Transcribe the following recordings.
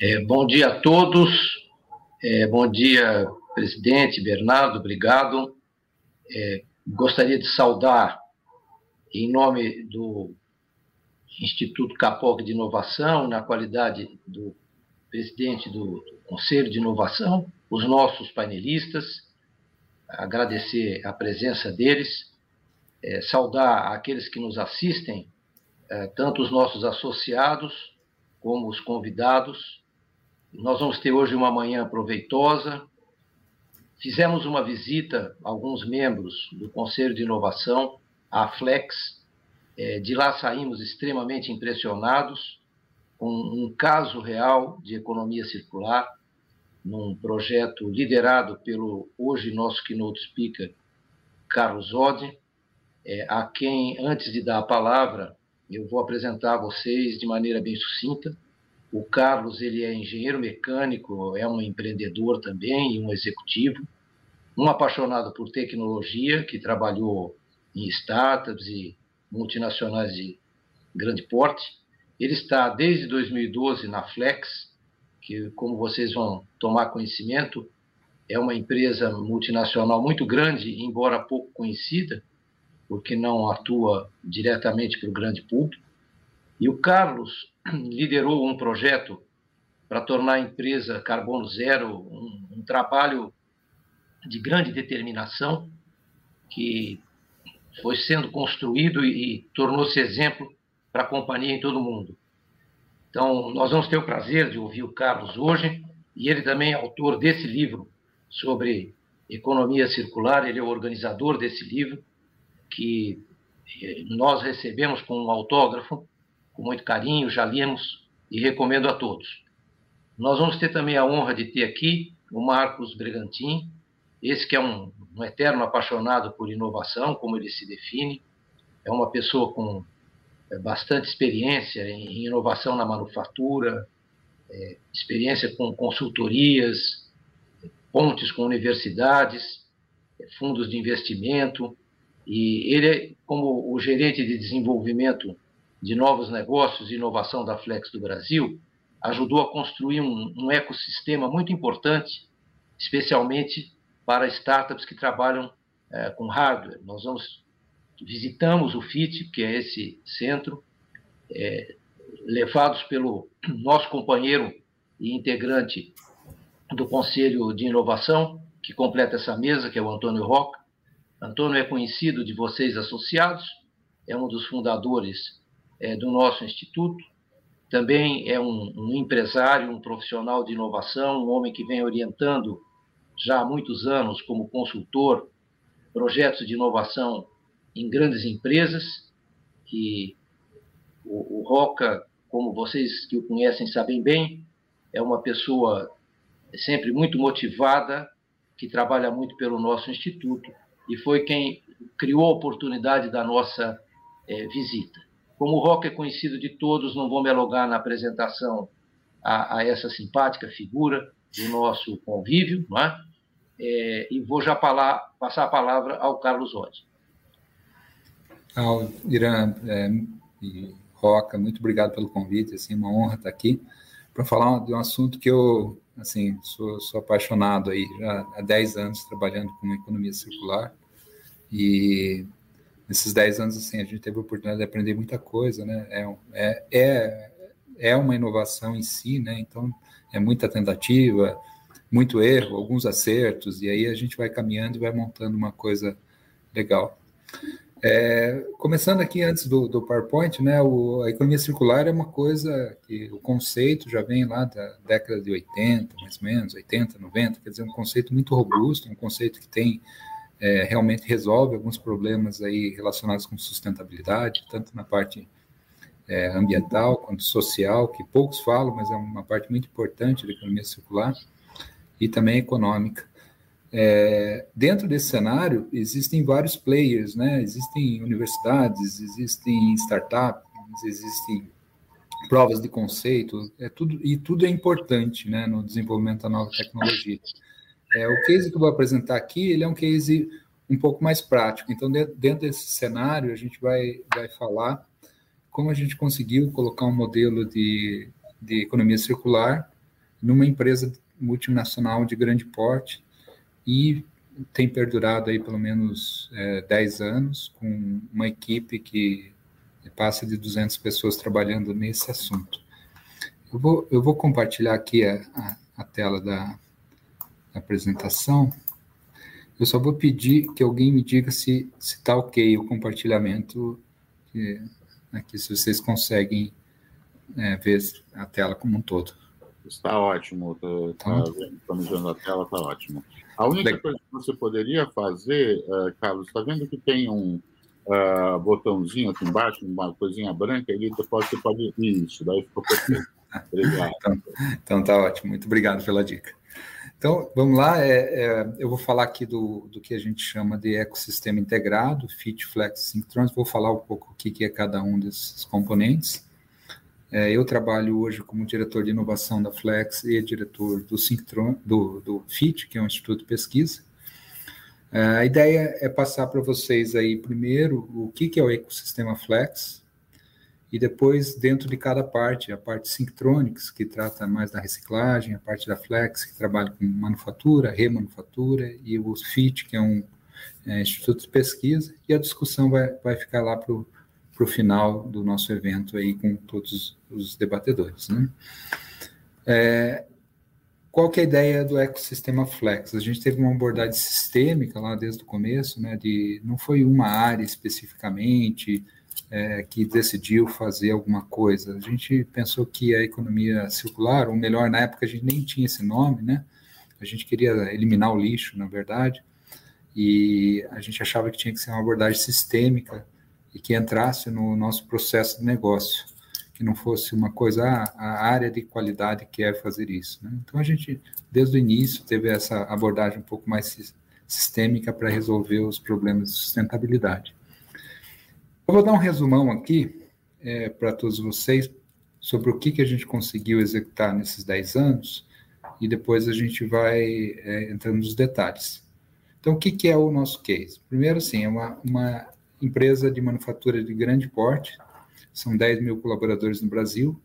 É, bom dia a todos. É, bom dia, presidente Bernardo, obrigado. É, gostaria de saudar, em nome do Instituto Capoc de Inovação, na qualidade do presidente do Conselho de Inovação, os nossos painelistas, agradecer a presença deles, é, saudar aqueles que nos assistem, é, tanto os nossos associados como os convidados. Nós vamos ter hoje uma manhã proveitosa. Fizemos uma visita a alguns membros do Conselho de Inovação, a Flex. É, de lá saímos extremamente impressionados com um caso real de economia circular, num projeto liderado pelo hoje nosso keynote speaker, Carlos Odi, é, a quem, antes de dar a palavra, eu vou apresentar a vocês de maneira bem sucinta. O Carlos ele é engenheiro mecânico, é um empreendedor também um executivo, um apaixonado por tecnologia que trabalhou em startups e multinacionais de grande porte. Ele está desde 2012 na Flex, que, como vocês vão tomar conhecimento, é uma empresa multinacional muito grande, embora pouco conhecida, porque não atua diretamente para o grande público. E o Carlos liderou um projeto para tornar a empresa carbono zero um, um trabalho de grande determinação que foi sendo construído e, e tornou-se exemplo para a companhia em todo o mundo. Então, nós vamos ter o prazer de ouvir o Carlos hoje, e ele também é autor desse livro sobre economia circular, ele é o organizador desse livro, que eh, nós recebemos com um autógrafo, com muito carinho, já lemos e recomendo a todos. Nós vamos ter também a honra de ter aqui o Marcos Bregantin, esse que é um, um eterno apaixonado por inovação, como ele se define, é uma pessoa com é, bastante experiência em, inovação na manufatura, é, experiência com consultorias, pontes com universidades, é, fundos de investimento, e ele, é, como o gerente de desenvolvimento de novos negócios e inovação da Flex do Brasil, ajudou a construir um, um ecossistema muito importante, especialmente para startups que trabalham é, com hardware. Nós vamos visitamos o FIT, que é esse centro, é, levados pelo nosso companheiro e integrante do Conselho de Inovação, que completa essa mesa, que é o Antônio Roca. Antônio é conhecido de vocês associados, é um dos fundadores é, do nosso instituto, também é um, um, empresário, um profissional de inovação, um homem que vem orientando já há muitos anos como consultor projetos de inovação em grandes empresas, que o, o Roca, como vocês que o conhecem sabem bem, é uma pessoa sempre muito motivada, que trabalha muito pelo nosso instituto, e foi quem criou a oportunidade da nossa é, visita. Como o Roca é conhecido de todos, não vou me alugar na apresentação a, a, essa simpática figura do nosso convívio, não é? É, e vou já falar, passar a palavra ao Carlos Oddi. Irã é, e Roca, muito obrigado pelo convite, assim, uma honra estar aqui para falar de um assunto que eu, assim, sou, sou apaixonado aí, já há 10 anos trabalhando com economia circular e nesses 10 anos, assim, a gente teve a oportunidade de aprender muita coisa, né, é, é, é, é uma inovação em si, né, então é muita tentativa, muito erro, alguns acertos, e aí a gente vai caminhando e vai montando uma coisa legal. É, começando aqui antes do, do PowerPoint, né, o, a economia circular é uma coisa que o conceito já vem lá da década de 80, mais ou menos, 80, 90, quer dizer, um conceito muito robusto, um conceito que tem é, realmente resolve alguns problemas aí relacionados com sustentabilidade, tanto na parte é, ambiental quanto social, que poucos falam, mas é uma parte muito importante da economia circular, e também econômica. É, dentro desse cenário, existem vários players, né? Existem universidades, existem startups, existem provas de conceito, é tudo, e tudo é importante né, no desenvolvimento da nova tecnologia. É, o case que eu vou apresentar aqui, ele é um case um pouco mais prático. Então, dentro desse cenário, a gente vai, vai falar como a gente conseguiu colocar um modelo de, de economia circular numa empresa multinacional de grande porte e tem perdurado aí pelo menos é, 10 anos com uma equipe que passa de 200 pessoas trabalhando nesse assunto. Eu vou, eu vou compartilhar aqui a, a, a tela da, apresentação. Eu só vou pedir que alguém me diga se está ok o compartilhamento, que, aqui, se vocês conseguem é, ver a tela como um todo. Está ótimo, estou tá, tá vendo a tela, está ótimo. A única coisa que você poderia fazer, uh, Carlos, está vendo que tem um uh, botãozinho aqui embaixo, uma coisinha branca, ele depois você pode. Isso, daí ficou perfeito. Obrigado. então, então tá ótimo, muito obrigado pela dica. Então, vamos lá, é, é, eu vou falar aqui do, do que a gente chama de ecossistema integrado, Fit, Flex, Synctrons, vou falar um pouco o que, que é cada um desses componentes. É, eu trabalho hoje como diretor de inovação da Flex e diretor do Synctron, do, do FIT, que é um instituto de pesquisa. É, a ideia é passar para vocês aí primeiro o que, que é o ecossistema Flex e depois dentro de cada parte, a parte Synctronics, que trata mais da reciclagem, a parte da Flex, que trabalha com manufatura, remanufatura, e o FIT, que é um é, instituto de pesquisa, e a discussão vai, vai ficar lá para o final do nosso evento aí com todos os debatedores. Né? É, qual que é a ideia do ecossistema Flex? A gente teve uma abordagem sistêmica lá desde o começo, né? De não foi uma área especificamente é, que decidiu fazer alguma coisa. A gente pensou que a economia circular, ou melhor, na época a gente nem tinha esse nome, né? A gente queria eliminar o lixo, na verdade, e a gente achava que tinha que ser uma abordagem sistêmica e que entrasse no nosso processo de negócio, que não fosse uma coisa, ah, a área de qualidade quer fazer isso. Né? Então, a gente, desde o início, teve essa abordagem um pouco mais sistêmica para resolver os problemas de sustentabilidade. Eu vou dar um resumão aqui é, para todos vocês sobre o que, que a gente conseguiu executar nesses 10 anos e depois a gente vai é, entrando nos detalhes. Então, o que, que é o nosso case? Primeiro, sim, é uma, uma empresa de manufatura de grande porte, são 10 mil colaboradores no Brasil.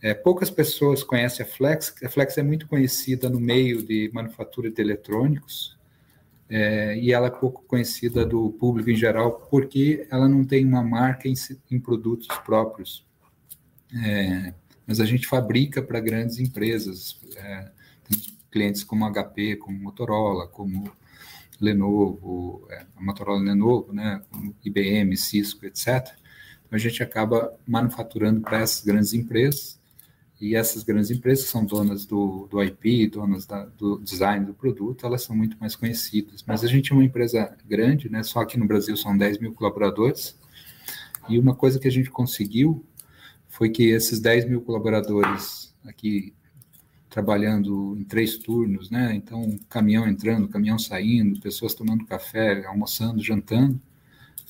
É, poucas pessoas conhecem a Flex, a Flex é muito conhecida no meio de manufatura de eletrônicos, é, e ela é pouco conhecida do público em geral, porque ela não tem uma marca em, em produtos próprios. É, mas a gente fabrica para grandes empresas, é, clientes como HP, como Motorola, como Lenovo, é, a Motorola Lenovo, né, IBM, Cisco, etc. Então, a gente acaba manufaturando para essas grandes empresas, e essas grandes empresas são donas do, do IP, donas da, do design do produto, elas são muito mais conhecidas. Mas a gente é uma empresa grande, né, só aqui no Brasil são 10 mil colaboradores, e uma coisa que a gente conseguiu foi que esses 10 mil colaboradores aqui trabalhando em três turnos, né? Então, caminhão entrando, caminhão saindo, pessoas tomando café, almoçando, jantando.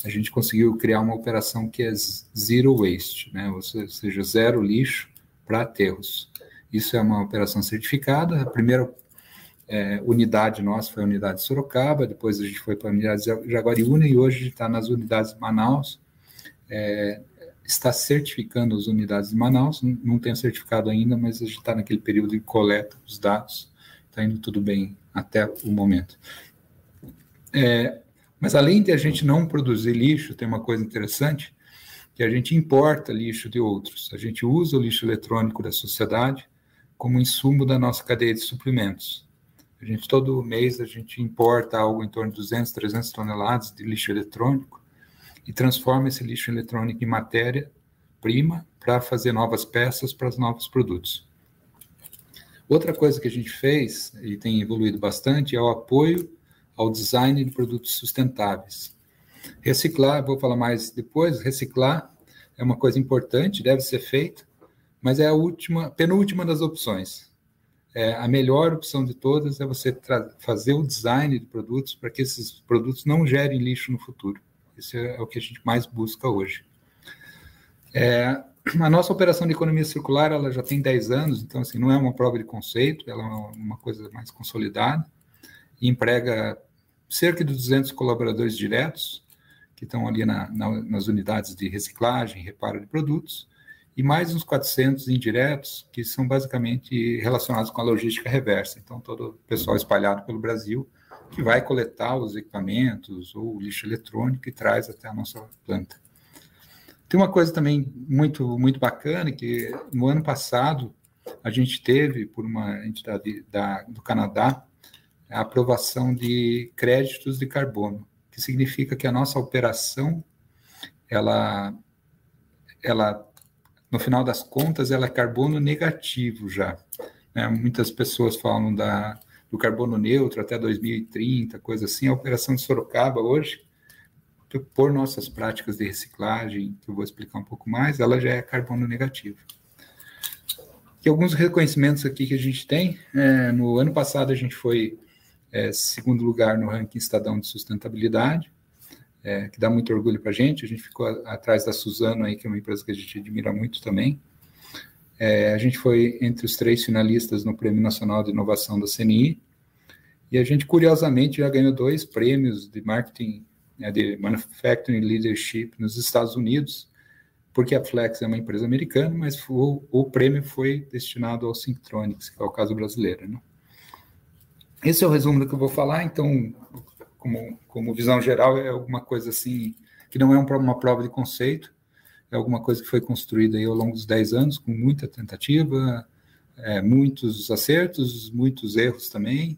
A gente conseguiu criar uma operação que é zero waste, né? Ou seja, zero lixo para aterros. Isso é uma operação certificada. A primeira é, unidade nossa foi a unidade de Sorocaba, depois a gente foi para a unidade de Jaguariúna e hoje está nas unidades de Manaus. É, está certificando as unidades de Manaus, não tem certificado ainda, mas a gente está naquele período de coleta dos dados, está indo tudo bem até o momento. É, mas além de a gente não produzir lixo, tem uma coisa interessante, que a gente importa lixo de outros. A gente usa o lixo eletrônico da sociedade como insumo da nossa cadeia de suprimentos. A gente todo mês a gente importa algo em torno de 200, 300 toneladas de lixo eletrônico e transforma esse lixo eletrônico em matéria-prima para fazer novas peças para os novos produtos. Outra coisa que a gente fez e tem evoluído bastante é o apoio ao design de produtos sustentáveis. Reciclar, vou falar mais depois, reciclar é uma coisa importante, deve ser feita, mas é a última, penúltima das opções. É, a melhor opção de todas é você fazer o design de produtos para que esses produtos não gerem lixo no futuro. Isso é, o que a gente mais busca hoje. É, a nossa operação de economia circular ela já tem 10 anos, então assim, não é uma prova de conceito, ela é uma coisa mais consolidada emprega cerca de 200 colaboradores diretos que estão ali na, na, nas unidades de reciclagem, reparo de produtos, e mais uns 400 indiretos, que são basicamente relacionados com a logística reversa. Então, todo o pessoal espalhado pelo Brasil que vai coletar os equipamentos ou o lixo eletrônico e traz até a nossa planta. Tem uma coisa também muito, muito bacana, que no ano passado a gente teve, por uma entidade da, do Canadá, a aprovação de créditos de carbono, que significa que a nossa operação, ela, ela no final das contas, ela é carbono negativo já. Né? Muitas pessoas falam da, do carbono neutro até 2030, coisa assim. A operação de Sorocaba hoje, por nossas práticas de reciclagem, que eu vou explicar um pouco mais, ela já é carbono negativo. E alguns reconhecimentos aqui que a gente tem. É, no ano passado, a gente foi é, segundo lugar no ranking Estadão de Sustentabilidade é, que dá muito orgulho para a gente. A gente ficou atrás da Suzano aí, que é uma empresa que a gente admira muito também. É, a gente foi entre os três finalistas no Prêmio Nacional de Inovação da CNI. E a gente, curiosamente, já ganhou dois prêmios de marketing, né, de manufacturing leadership nos Estados Unidos, porque a Flex é uma empresa americana, mas o, o prêmio foi destinado ao Synctronics, que é o caso brasileiro. Né? Esse é o resumo do que eu vou falar, então como, como visão geral, é alguma coisa assim, que não é uma prova de conceito, é alguma coisa que foi construída aí ao longo dos 10 anos, com muita tentativa, é, muitos acertos, muitos erros também,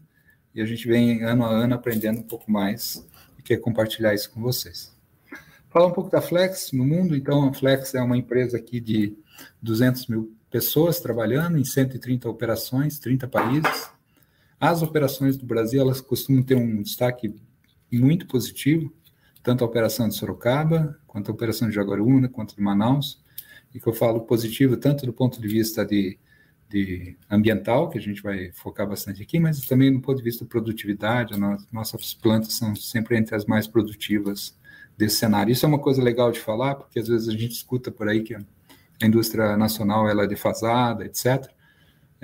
e a gente vem ano a ano aprendendo um pouco mais e quer compartilhar isso com vocês. Falar um pouco da Flex no mundo, então a Flex é uma empresa aqui de 200 mil pessoas trabalhando em 130 operações, 30 países. As operações do Brasil, elas costumam ter um destaque muito positivo, tanto a operação de Sorocaba, quanto a operação de Jaguaruna, quanto de Manaus, e que eu falo positivo tanto do ponto de vista de, de ambiental, que a gente vai focar bastante aqui, mas também do ponto de vista de produtividade, nossas plantas são sempre entre as mais produtivas desse cenário. Isso é uma coisa legal de falar, porque às vezes a gente escuta por aí que a indústria nacional ela é defasada, etc.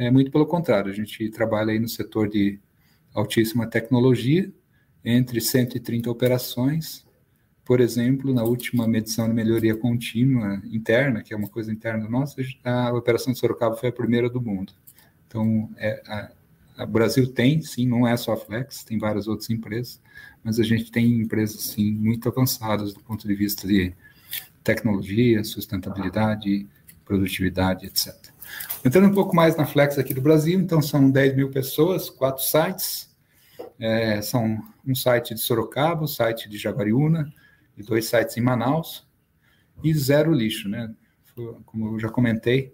É muito pelo contrário, a gente trabalha aí no setor de altíssima tecnologia, entre 130 operações. Por exemplo, na última medição de melhoria contínua interna, que é uma coisa interna nossa, a operação de Sorocaba foi a primeira do mundo. Então, é, a, a Brasil tem, sim, não é só a Flex, tem várias outras empresas, mas a gente tem empresas, sim, muito avançadas do ponto de vista de tecnologia, sustentabilidade, produtividade, etc. Entrando um pouco mais na Flex aqui do Brasil, então são 10 mil pessoas, quatro sites, é, são um site de Sorocaba, um site de Jaguariúna e dois sites em Manaus e zero lixo, né? Como eu já comentei,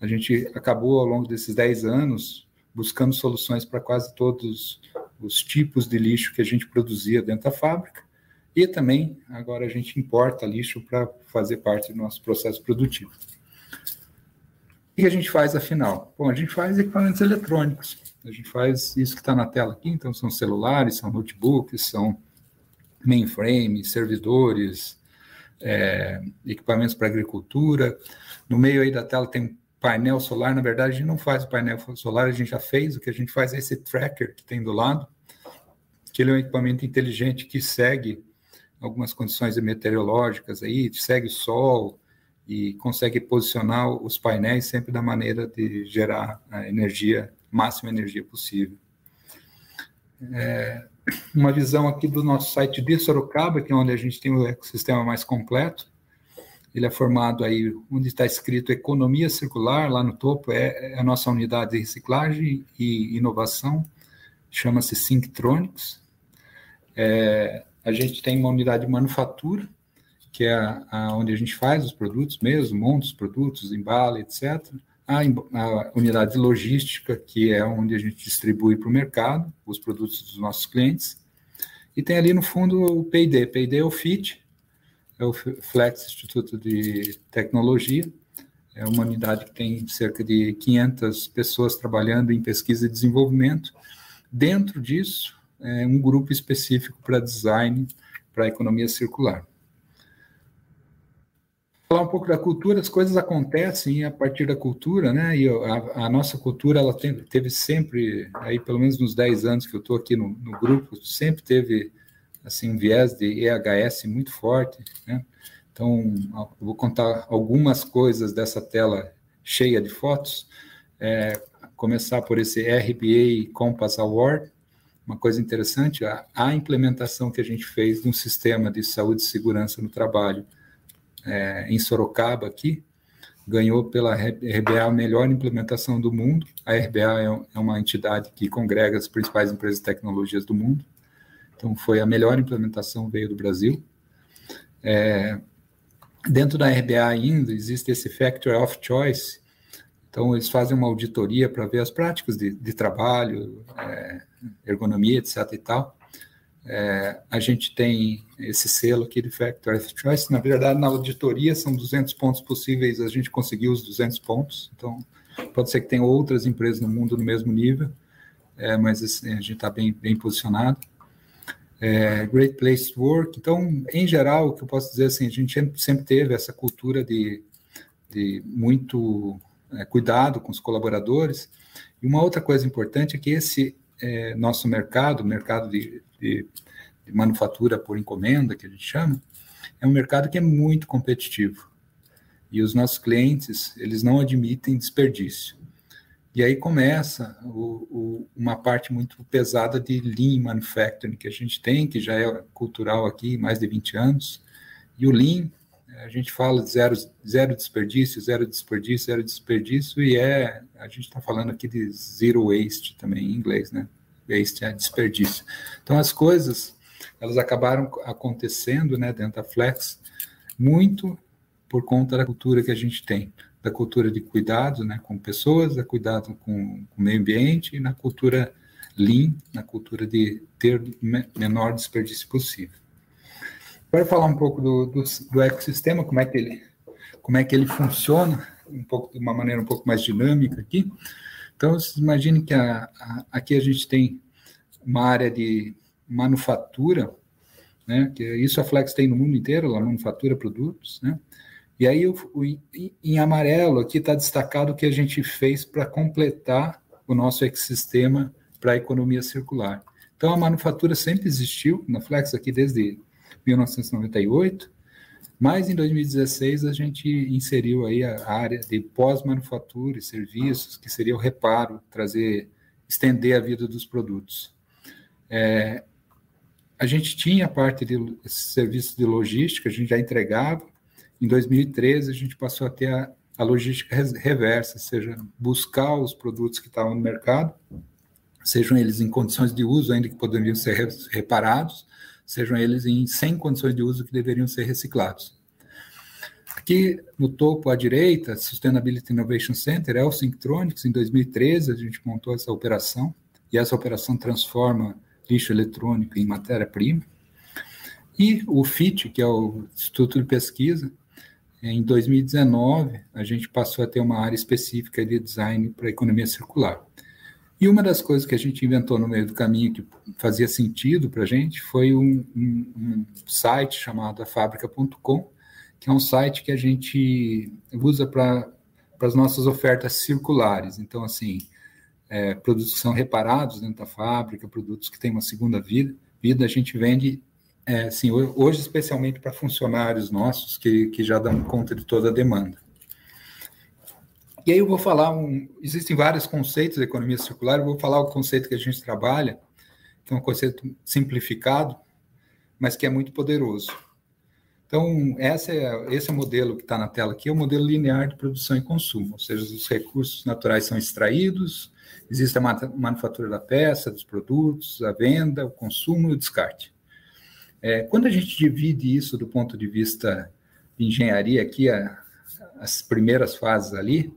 a gente acabou ao longo desses 10 anos buscando soluções para quase todos os tipos de lixo que a gente produzia dentro da fábrica e também agora a gente importa lixo para fazer parte do nosso processo produtivo. Que a gente faz afinal? Bom, a gente faz equipamentos eletrônicos. A gente faz isso que está na tela aqui, então são celulares, são notebooks, são mainframes, servidores, é, equipamentos para agricultura. No meio aí da tela tem um painel solar. Na verdade, a gente não faz o painel solar, a gente já fez. O que a gente faz é esse tracker que tem do lado, que ele é um equipamento inteligente que segue algumas condições meteorológicas aí, segue o sol e consegue posicionar os painéis sempre da maneira de gerar a energia máxima energia possível. É, uma visão aqui do nosso site de Sorocaba, que é onde a gente tem o ecossistema mais completo. Ele é formado aí, onde está escrito economia circular, lá no topo é, é a nossa unidade de reciclagem e inovação, chama-se Synctronics. É, a gente tem uma unidade de manufatura, que é a, a, onde a gente faz os produtos mesmo, monta os produtos, embala, etc a, a unidade de logística, que é onde a gente distribui para o mercado os produtos dos nossos clientes, e tem ali no fundo o P&D. P&D é o FIT, é o Flex Instituto de Tecnologia, é uma unidade que tem cerca de 500 pessoas trabalhando em pesquisa e desenvolvimento. Dentro disso, é um grupo específico para design para economia circular falar um pouco da cultura, as coisas acontecem a partir da cultura, né? E a, a nossa cultura, ela tem, teve sempre, aí pelo menos nos 10 anos que eu estou aqui no, no, grupo, sempre teve assim um viés de EHS muito forte, né? Então, vou contar algumas coisas dessa tela cheia de fotos. É, começar por esse RBA Compass Award, uma coisa interessante, a, a, implementação que a gente fez de um sistema de saúde e segurança no trabalho é, em Sorocaba aqui, ganhou pela RBA a melhor implementação do mundo. A RBA é, é uma entidade que congrega as principais empresas de tecnologias do mundo. Então, foi a melhor implementação, veio do Brasil. É, dentro da RBA ainda existe esse Factor of Choice, então eles fazem uma auditoria para ver as práticas de, de trabalho, é, ergonomia, etc. e tal. É, a gente tem esse selo aqui de Factor of Choice. Na verdade, na auditoria são 200 pontos possíveis, a gente conseguiu os 200 pontos. Então, pode ser que tenha outras empresas no mundo no mesmo nível, é, mas assim, a gente está bem, bem posicionado. É, great Place to Work. Então, em geral, o que eu posso dizer assim, a gente sempre teve essa cultura de, de muito é, cuidado com os colaboradores. E uma outra coisa importante é que esse é, nosso mercado, mercado de, de, de, manufatura por encomenda, que a gente chama, é um mercado que é muito competitivo. E os nossos clientes, eles não admitem desperdício. E aí começa o, o, uma parte muito pesada de Lean Manufacturing que a gente tem, que já é cultural aqui, mais de 20 anos. E o Lean, a gente fala de zero, zero desperdício, zero desperdício, zero desperdício, e é, a gente está falando aqui de zero waste também em inglês, né? Waste é desperdício. Então, as coisas, elas acabaram acontecendo, né, dentro da Flex, muito por conta da cultura que a gente tem, da cultura de cuidado, né, com pessoas, da cuidado com, o meio ambiente e na cultura lean, na cultura de ter menor desperdício possível. Agora falar um pouco do, do, do, ecossistema, como é que ele, como é que ele funciona, um pouco de uma maneira um pouco mais dinâmica aqui. Então, vocês imaginem que a, a, aqui a gente tem uma área de manufatura, né? Que isso a Flex tem no mundo inteiro, ela manufatura produtos, né? E aí, o, o, em amarelo, aqui está destacado o que a gente fez para completar o nosso ecossistema para a economia circular. Então, a manufatura sempre existiu na Flex aqui desde 1998, mas em 2016 a gente inseriu aí a área de pós-manufatura e serviços, que seria o reparo, trazer, estender a vida dos produtos. É, a gente tinha a parte de serviços de logística, a gente já entregava. Em 2013 a gente passou a ter a, a logística reversa, ou seja, buscar os produtos que estavam no mercado, sejam eles em condições de uso ainda que poderiam ser reparados, sejam eles em sem condições de uso que deveriam ser reciclados. Aqui no topo à direita, Sustainability Innovation Center, é o Synctronics, em 2013 a gente montou essa operação, e essa operação transforma lixo eletrônico em matéria-prima. E o FIT, que é o Instituto de Pesquisa, em 2019 a gente passou a ter uma área específica de design para economia circular. E uma das coisas que a gente inventou no meio do caminho que fazia sentido para a gente foi um, um, um site chamado afábrica.com, que é um site que a gente usa para as nossas ofertas circulares. Então, assim, é, produtos que são reparados dentro da fábrica, produtos que têm uma segunda vida, vida a gente vende, é, assim, hoje especialmente para funcionários nossos que, que já dão conta de toda a demanda. E aí eu vou falar, um, existem vários conceitos da economia circular, eu vou falar o conceito que a gente trabalha, que é um conceito simplificado, mas que é muito poderoso. Então, essa é, esse é o modelo que está na tela aqui, é o modelo linear de produção e consumo, ou seja, os recursos naturais são extraídos, existe a manufatura da peça, dos produtos, a venda, o consumo e o descarte. É, quando a gente divide isso do ponto de vista de engenharia, aqui a, as primeiras fases ali,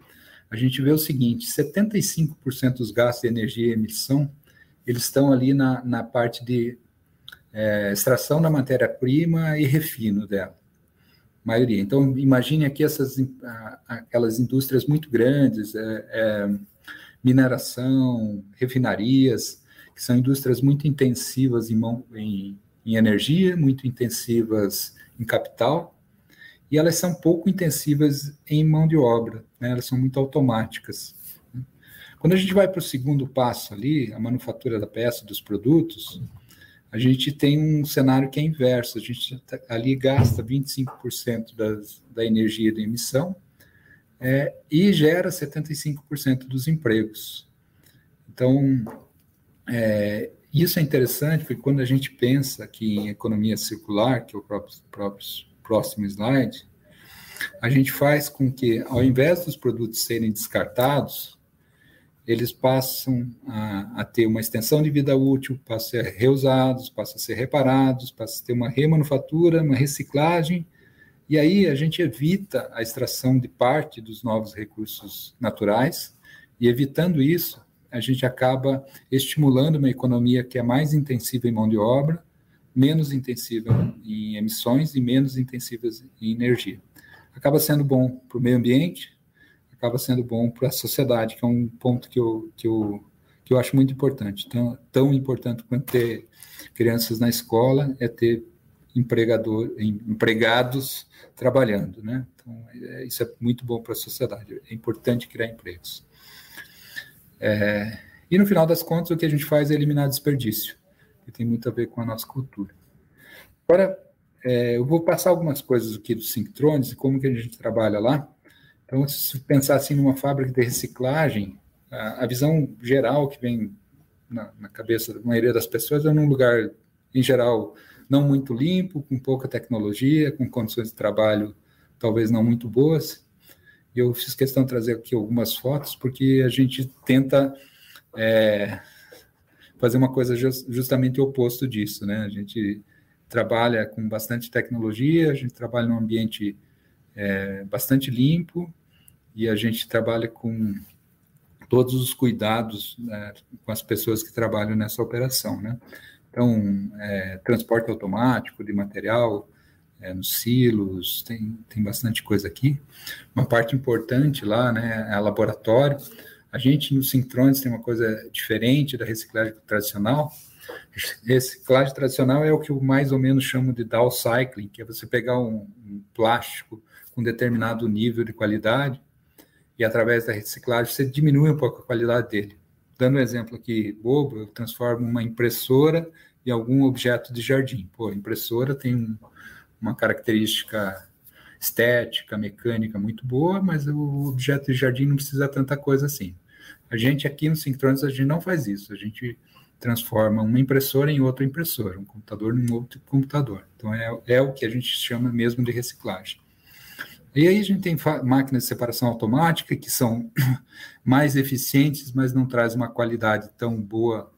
a gente vê o seguinte: 75% dos gastos de energia e emissão eles estão ali na, na parte de é, extração da matéria-prima e refino dela, maioria. Então, imagine aqui essas aquelas indústrias muito grandes, é, é, mineração, refinarias, que são indústrias muito intensivas em, mão, em, em energia, muito intensivas em capital, e elas são pouco intensivas em mão de obra, né? elas são muito automáticas. Quando a gente vai para o segundo passo ali, a manufatura da peça, dos produtos, a gente tem um cenário que é inverso. A gente tá, ali gasta 25% das, da energia da emissão é, e gera 75% dos empregos. Então, é, isso é interessante, porque quando a gente pensa aqui em economia circular, que é o próprio, próprio próximo slide, a gente faz com que, ao invés dos produtos serem descartados, eles passam a, a, ter uma extensão de vida útil, passam a ser reusados, passam a ser reparados, passam a ter uma remanufatura, uma reciclagem, e aí a gente evita a extração de parte dos novos recursos naturais, e evitando isso, a gente acaba estimulando uma economia que é mais intensiva em mão de obra, menos intensiva em emissões e menos intensiva em energia. Acaba sendo bom para o meio ambiente, acaba sendo bom para a sociedade, que é um ponto que eu, que eu, que eu acho muito importante. Tão, tão importante quanto ter crianças na escola é ter empregador, empregados trabalhando, né? Então, é, isso é muito bom para a sociedade. É importante criar empregos. É, e no final das contas, o que a gente faz é eliminar desperdício, que tem muito a ver com a nossa cultura. Agora, é, eu vou passar algumas coisas aqui do Synctrones e como que a gente trabalha lá. Então, se pensar assim numa fábrica de reciclagem, a, a visão geral que vem na, na, cabeça da maioria das pessoas é num lugar, em geral, não muito limpo, com pouca tecnologia, com condições de trabalho talvez não muito boas, eu fiz questão de trazer aqui algumas fotos, porque a gente tenta é, fazer uma coisa just, justamente o oposto disso, né? A gente trabalha com bastante tecnologia, a gente trabalha num ambiente é, bastante limpo e a gente trabalha com todos os cuidados né, com as pessoas que trabalham nessa operação, né? Então, é, transporte automático de material, é, nos silos, tem, tem bastante coisa aqui. Uma parte importante lá né, é laboratório. A gente no Synchrones tem uma coisa diferente da reciclagem tradicional. Reciclagem tradicional é o que eu mais ou menos chamo de downcycling, que é você pegar um, um plástico com determinado nível de qualidade e através da reciclagem você diminui um pouco a qualidade dele. Dando um exemplo aqui bobo, eu transformo uma impressora em algum objeto de jardim. Pô, a impressora tem um, uma característica estética, mecânica muito boa, mas o objeto de jardim não precisa tanta coisa assim. A gente aqui no Synchronous, a gente não faz isso, a gente transforma uma impressora em outra impressora, um computador em outro computador. Então é, é o que a gente chama mesmo de reciclagem. E aí a gente tem máquinas de separação automática que são mais eficientes, mas não trazem uma qualidade tão boa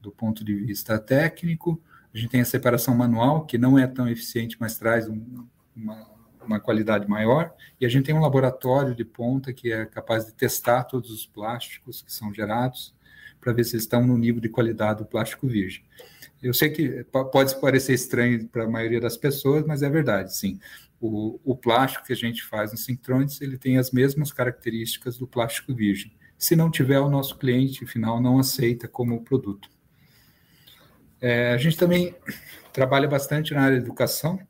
do ponto de vista técnico. A gente tem a separação manual, que não é tão eficiente, mas traz um, uma, uma qualidade maior. E a gente tem um laboratório de ponta que é capaz de testar todos os plásticos que são gerados para ver se eles estão no nível de qualidade do plástico virgem. Eu sei que pode parecer estranho para a maioria das pessoas, mas é verdade, sim. O, o plástico que a gente faz no Synchtronics, ele tem as mesmas características do plástico virgem. Se não tiver, o nosso cliente final não aceita como produto. É, a gente também trabalha bastante na área de educação,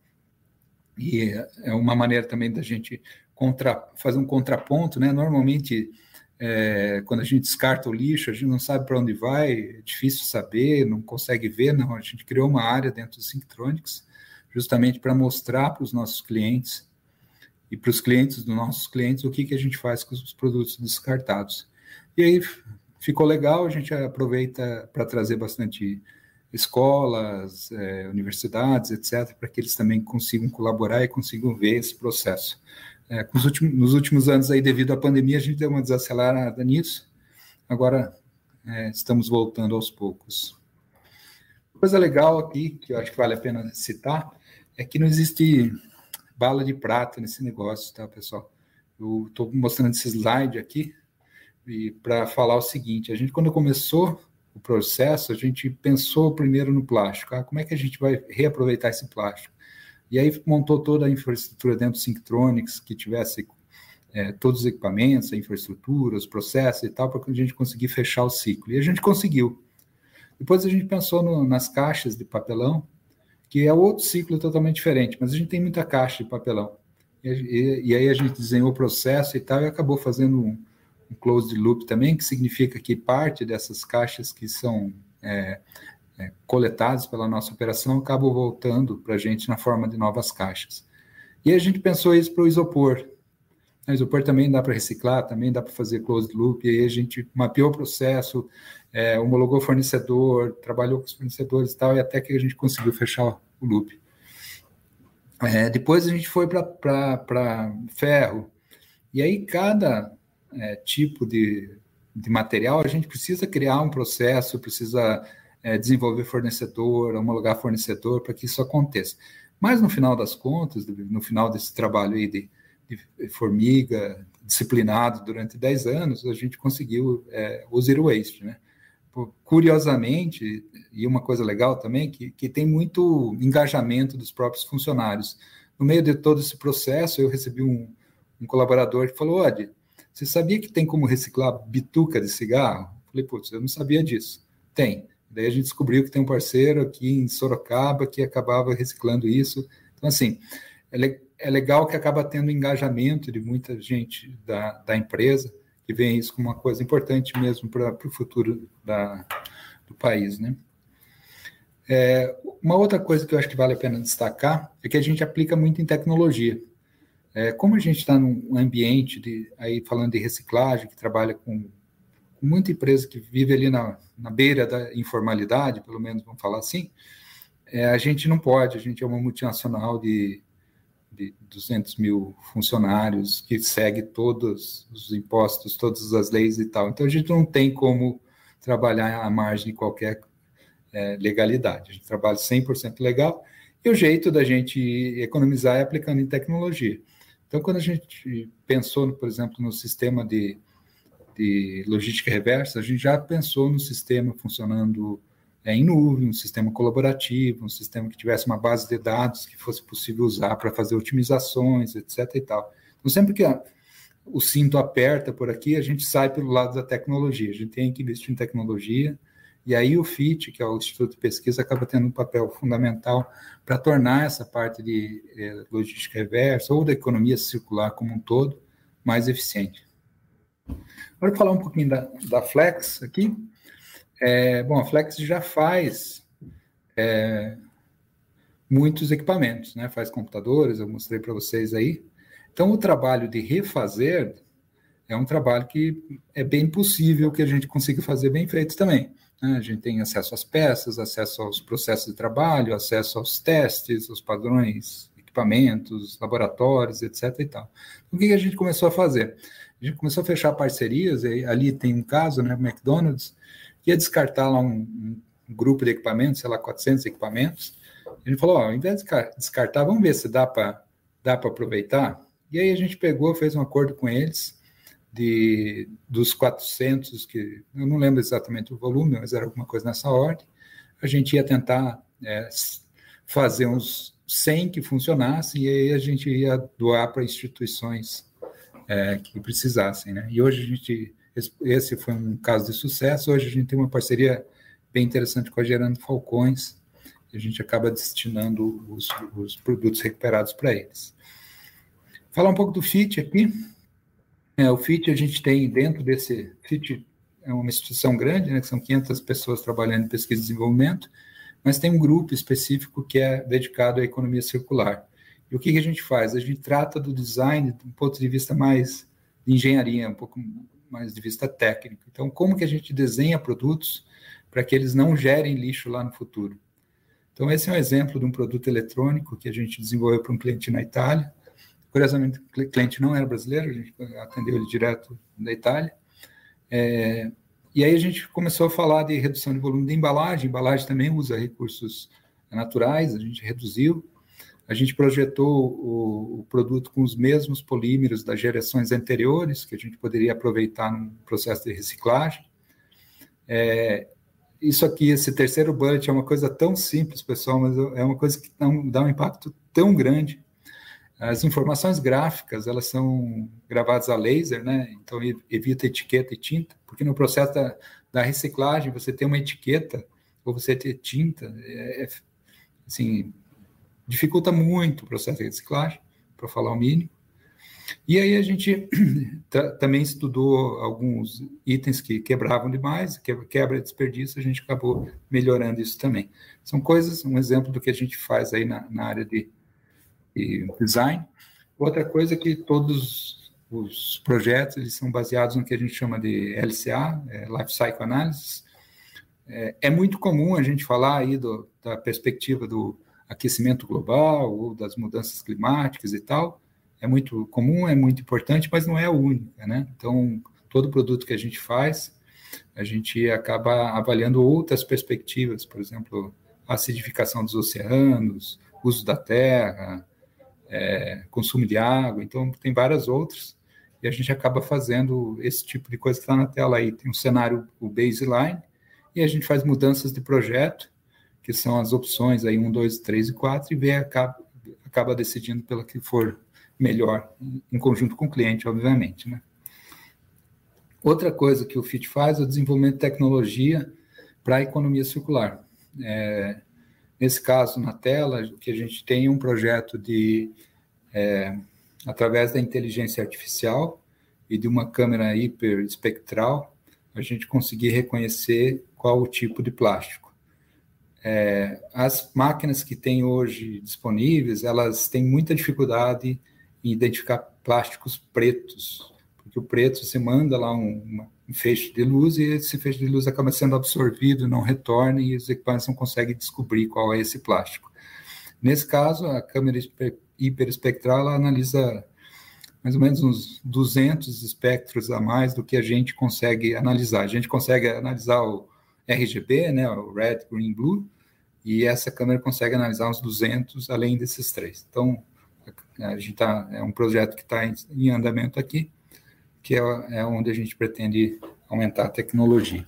e é uma maneira também da gente contra, fazer um contraponto, né? Normalmente, é, quando a gente descarta o lixo, a gente não sabe para onde vai, é difícil saber, não consegue ver, não. A gente criou uma área dentro do Synctronics justamente para mostrar para os nossos clientes e para os clientes dos nossos clientes o que, que a gente faz com os produtos descartados. E aí ficou legal, a gente aproveita para trazer bastante escolas, é, universidades, etc., para que eles também consigam colaborar e consigam ver esse processo. É, últimos, nos últimos anos, aí, devido à pandemia, a gente deu uma desacelerada nisso, agora é, estamos voltando aos poucos. Coisa legal aqui, que eu acho que vale a pena citar, é que não existe bala de prata nesse negócio, tá, pessoal? Eu estou mostrando esse slide aqui para falar o seguinte: a gente, quando começou o processo, a gente pensou primeiro no plástico. Ah, como é que a gente vai reaproveitar esse plástico? E aí montou toda a infraestrutura dentro do Synctronics, que tivesse é, todos os equipamentos, a infraestrutura, os processos e tal, para que a gente conseguir fechar o ciclo. E a gente conseguiu. Depois a gente pensou no, nas caixas de papelão, que é outro ciclo totalmente diferente, mas a gente tem muita caixa de papelão. E, e, e aí a gente desenhou o processo e tal, e acabou fazendo um, um closed loop também, que significa que parte dessas caixas que são é, é, coletados pela nossa operação acabam voltando para a gente na forma de novas caixas. E a gente pensou isso para o isopor. O isopor também dá para reciclar, também dá para fazer closed loop, e aí a gente mapeou o processo, é, homologou fornecedor, trabalhou com os fornecedores e tal, e até que a gente conseguiu fechar o loop. É, depois a gente foi para ferro, e aí cada é, tipo de, de material a gente precisa criar um processo, precisa é, desenvolver fornecedor, homologar fornecedor para que isso aconteça. Mas no final das contas, no final desse trabalho aí de, de formiga, disciplinado durante 10 anos, a gente conseguiu é, o zero waste, né? Curiosamente, e uma coisa legal também, que, que tem muito engajamento dos próprios funcionários. No meio de todo esse processo, eu recebi um, um colaborador que falou, Odi, você sabia que tem como reciclar bituca de cigarro? Falei, putz, eu não sabia disso. Tem. Daí a gente descobriu que tem um parceiro aqui em Sorocaba que acabava reciclando isso. Então, assim, é, é legal que acaba tendo engajamento de muita gente da, da empresa que vê isso como uma coisa importante mesmo para o futuro da, do país, né? É, uma outra coisa que eu acho que vale a pena destacar é que a gente aplica muito em tecnologia. É, como a gente está num ambiente de, aí falando de reciclagem, que trabalha com, muita empresa que vive ali na, na beira da informalidade, pelo menos vamos falar assim, é, a gente não pode, a gente é uma multinacional de de 200 mil funcionários, que segue todos os impostos, todas as leis e tal. Então, a gente não tem como trabalhar à margem de qualquer é, legalidade. A gente trabalha 100% legal e o jeito da gente economizar é aplicando em tecnologia. Então, quando a gente pensou, por exemplo, no sistema de, de logística reversa, a gente já pensou no sistema funcionando é, em nuvem, um sistema colaborativo, um sistema que tivesse uma base de dados que fosse possível usar para fazer otimizações, etc. e tal. Então, sempre que a, o cinto aperta por aqui, a gente sai pelo lado da tecnologia. A gente tem que investir em tecnologia, e aí o FIT, que é o Instituto de Pesquisa, acaba tendo um papel fundamental para tornar essa parte de eh, logística reversa ou da economia circular como um todo mais eficiente. Agora, falar um pouquinho da, da Flex aqui. É, bom, a Flex já faz é, muitos equipamentos, né? Faz computadores, eu mostrei para vocês aí. Então, o trabalho de refazer é um trabalho que é bem possível que a gente consiga fazer bem feito também. Né? A gente tem acesso às peças, acesso aos processos de trabalho, acesso aos testes, aos padrões, equipamentos, laboratórios, etc. E tal. Então, o que a gente começou a fazer? A gente começou a fechar parcerias, e ali tem um caso, né, o McDonald's, ia descartar lá um, um grupo de equipamentos, sei lá, 400 equipamentos. A gente falou, ó, ao invés de descartar, vamos ver se dá para dá aproveitar. E aí a gente pegou, fez um acordo com eles de dos 400 que eu não lembro exatamente o volume, mas era alguma coisa nessa ordem. A gente ia tentar é, fazer uns 100 que funcionassem e aí a gente ia doar para instituições é, que precisassem, né? E hoje a gente esse foi um caso de sucesso. Hoje a gente tem uma parceria bem interessante com a Gerando Falcões, a gente acaba destinando os, os produtos recuperados para eles. Falar um pouco do FIT aqui. É, o FIT a gente tem dentro desse FIT é uma instituição grande, né, que são 500 pessoas trabalhando em pesquisa e desenvolvimento, mas tem um grupo específico que é dedicado à economia circular. E o que, que a gente faz? A gente trata do design de um ponto de vista mais de engenharia, um pouco mais de vista técnico. Então, como que a gente desenha produtos para que eles não gerem lixo lá no futuro? Então, esse é um exemplo de um produto eletrônico que a gente desenvolveu para um cliente na Itália. Curiosamente, o cliente não era brasileiro, a gente atendeu ele direto da Itália. É, e aí a gente começou a falar de redução de volume de embalagem. embalagem também usa recursos naturais, a gente reduziu. A gente projetou o, o, produto com os mesmos polímeros das gerações anteriores, que a gente poderia aproveitar no processo de reciclagem. É, isso aqui, esse terceiro bullet, é uma coisa tão simples, pessoal, mas é uma coisa que dá um, dá um impacto tão grande. As informações gráficas, elas são gravadas a laser, né? Então evita etiqueta e tinta, porque no processo da, da reciclagem você tem uma etiqueta ou você ter tinta, é, é assim, dificulta muito o processo de reciclagem, para falar o mínimo. E aí a gente também estudou alguns itens que quebravam demais, quebra de desperdício, a gente acabou melhorando isso também. São coisas, um exemplo do que a gente faz aí na, na área de, de, design. Outra coisa é que todos os projetos eles são baseados no que a gente chama de LCA, é Life Cycle Analysis. É, é muito comum a gente falar aí do, da perspectiva do aquecimento global ou das mudanças climáticas e tal, é muito comum, é muito importante, mas não é a única, né? Então, todo produto que a gente faz, a gente acaba avaliando outras perspectivas, por exemplo, acidificação dos oceanos, uso da terra, é, consumo de água, então tem várias outras, e a gente acaba fazendo esse tipo de coisa que está na tela aí. Tem um cenário, o baseline, e a gente faz mudanças de projeto, que são as opções aí 1, 2, 3 e 4, e vê, acaba, acaba decidindo pela que for melhor, em conjunto com o cliente, obviamente. Né? Outra coisa que o FIT faz é o desenvolvimento de tecnologia para a economia circular. É, nesse caso, na tela, que a gente tem um projeto de, é, através da inteligência artificial e de uma câmera hiperespectral, a gente conseguir reconhecer qual o tipo de plástico. É, as máquinas que tem hoje disponíveis, elas têm muita dificuldade e identificar plásticos pretos, porque o preto você manda lá um, um feixe de luz e esse feixe de luz acaba sendo absorvido, não retorna e os equipamentos não conseguem descobrir qual é esse plástico. Nesse caso, a câmera hiperespectral analisa mais ou menos uns 200 espectros a mais do que a gente consegue analisar. A gente consegue analisar o RGB, né, o Red, Green, Blue, e essa câmera consegue analisar uns 200 além desses três. Então, a gente tá, é um projeto que está em, andamento aqui, que é, é, onde a gente pretende aumentar a tecnologia.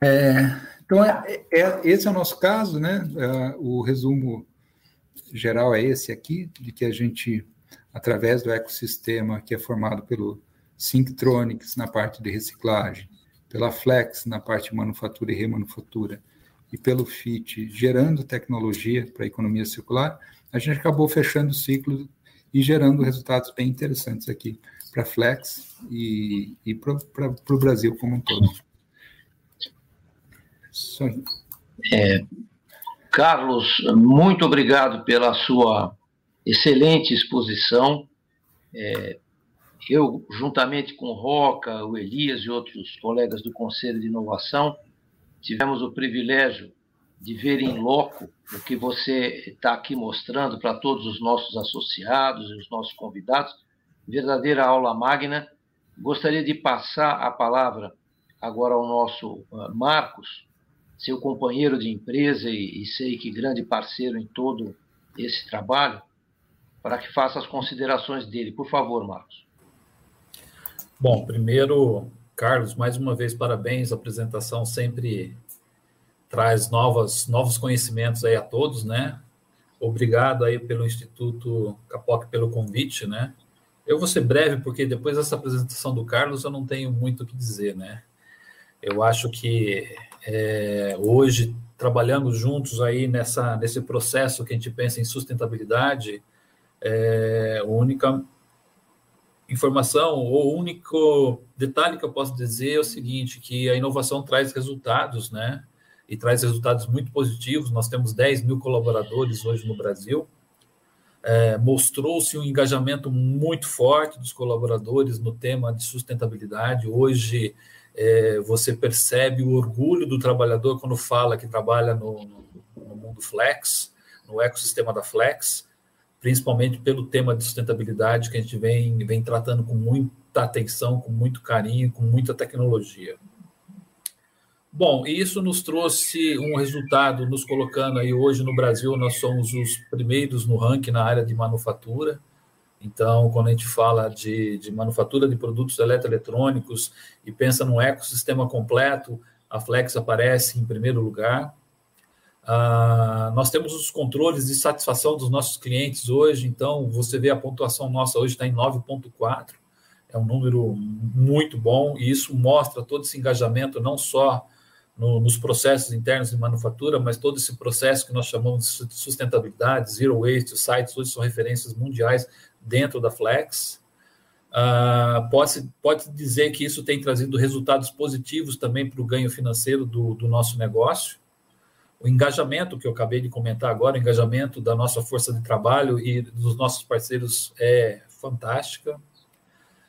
É, então, é, é, esse é o nosso caso, né? É, o resumo geral é esse aqui, de que a gente, através do ecossistema que é formado pelo Synctronics na parte de reciclagem, pela Flex na parte de manufatura e remanufatura, e pelo FIT gerando tecnologia para a economia circular, a gente acabou fechando o ciclo e gerando resultados bem interessantes aqui para a Flex e, e para o Brasil como um todo. Isso aí. É, Carlos, muito obrigado pela sua excelente exposição. É, eu, juntamente com o Roca, o Elias e outros colegas do Conselho de Inovação, tivemos o privilégio de ver em loco o que você está aqui mostrando para todos os nossos associados e os nossos convidados. Verdadeira aula magna. Gostaria de passar a palavra agora ao nosso uh, Marcos, seu companheiro de empresa e, e sei que grande parceiro em todo esse trabalho, para que faça as considerações dele. Por favor, Marcos. Bom, primeiro, Carlos, mais uma vez, parabéns. A apresentação sempre traz novas, novos conhecimentos aí a todos, né? Obrigado aí pelo Instituto Capoc pelo convite, né? Eu vou ser breve, porque depois dessa apresentação do Carlos eu não tenho muito o que dizer, né? Eu acho que é, hoje, trabalhando juntos aí nessa, nesse processo que a gente pensa em sustentabilidade, é, a única informação ou único detalhe que eu posso dizer é o seguinte, que a inovação traz resultados, né? e traz resultados muito positivos. Nós temos 10 mil colaboradores hoje no Brasil. É, Mostrou-se um engajamento muito forte dos colaboradores no tema de sustentabilidade. Hoje, é, você percebe o orgulho do trabalhador quando fala que trabalha no, no, no mundo Flex, no ecossistema da Flex, principalmente pelo tema de sustentabilidade que a gente vem, vem tratando com muita atenção, com muito carinho, com muita tecnologia. Bom, isso nos trouxe um resultado, nos colocando aí hoje no Brasil, nós somos os primeiros no ranking na área de manufatura. Então, quando a gente fala de, de manufatura de produtos eletroeletrônicos e pensa num ecossistema completo, a Flex aparece em primeiro lugar. Ah, nós temos os controles de satisfação dos nossos clientes hoje, então você vê a pontuação nossa hoje está em 9,4, é um número muito bom, e isso mostra todo esse engajamento, não só no, nos processos internos de manufatura, mas todo esse processo que nós chamamos de sustentabilidade, zero waste, os sites hoje são referências mundiais dentro da Flex. Uh, pode, pode dizer que isso tem trazido resultados positivos também para o ganho financeiro do, do nosso negócio. O engajamento que eu acabei de comentar agora, o engajamento da nossa força de trabalho e dos nossos parceiros é fantástica.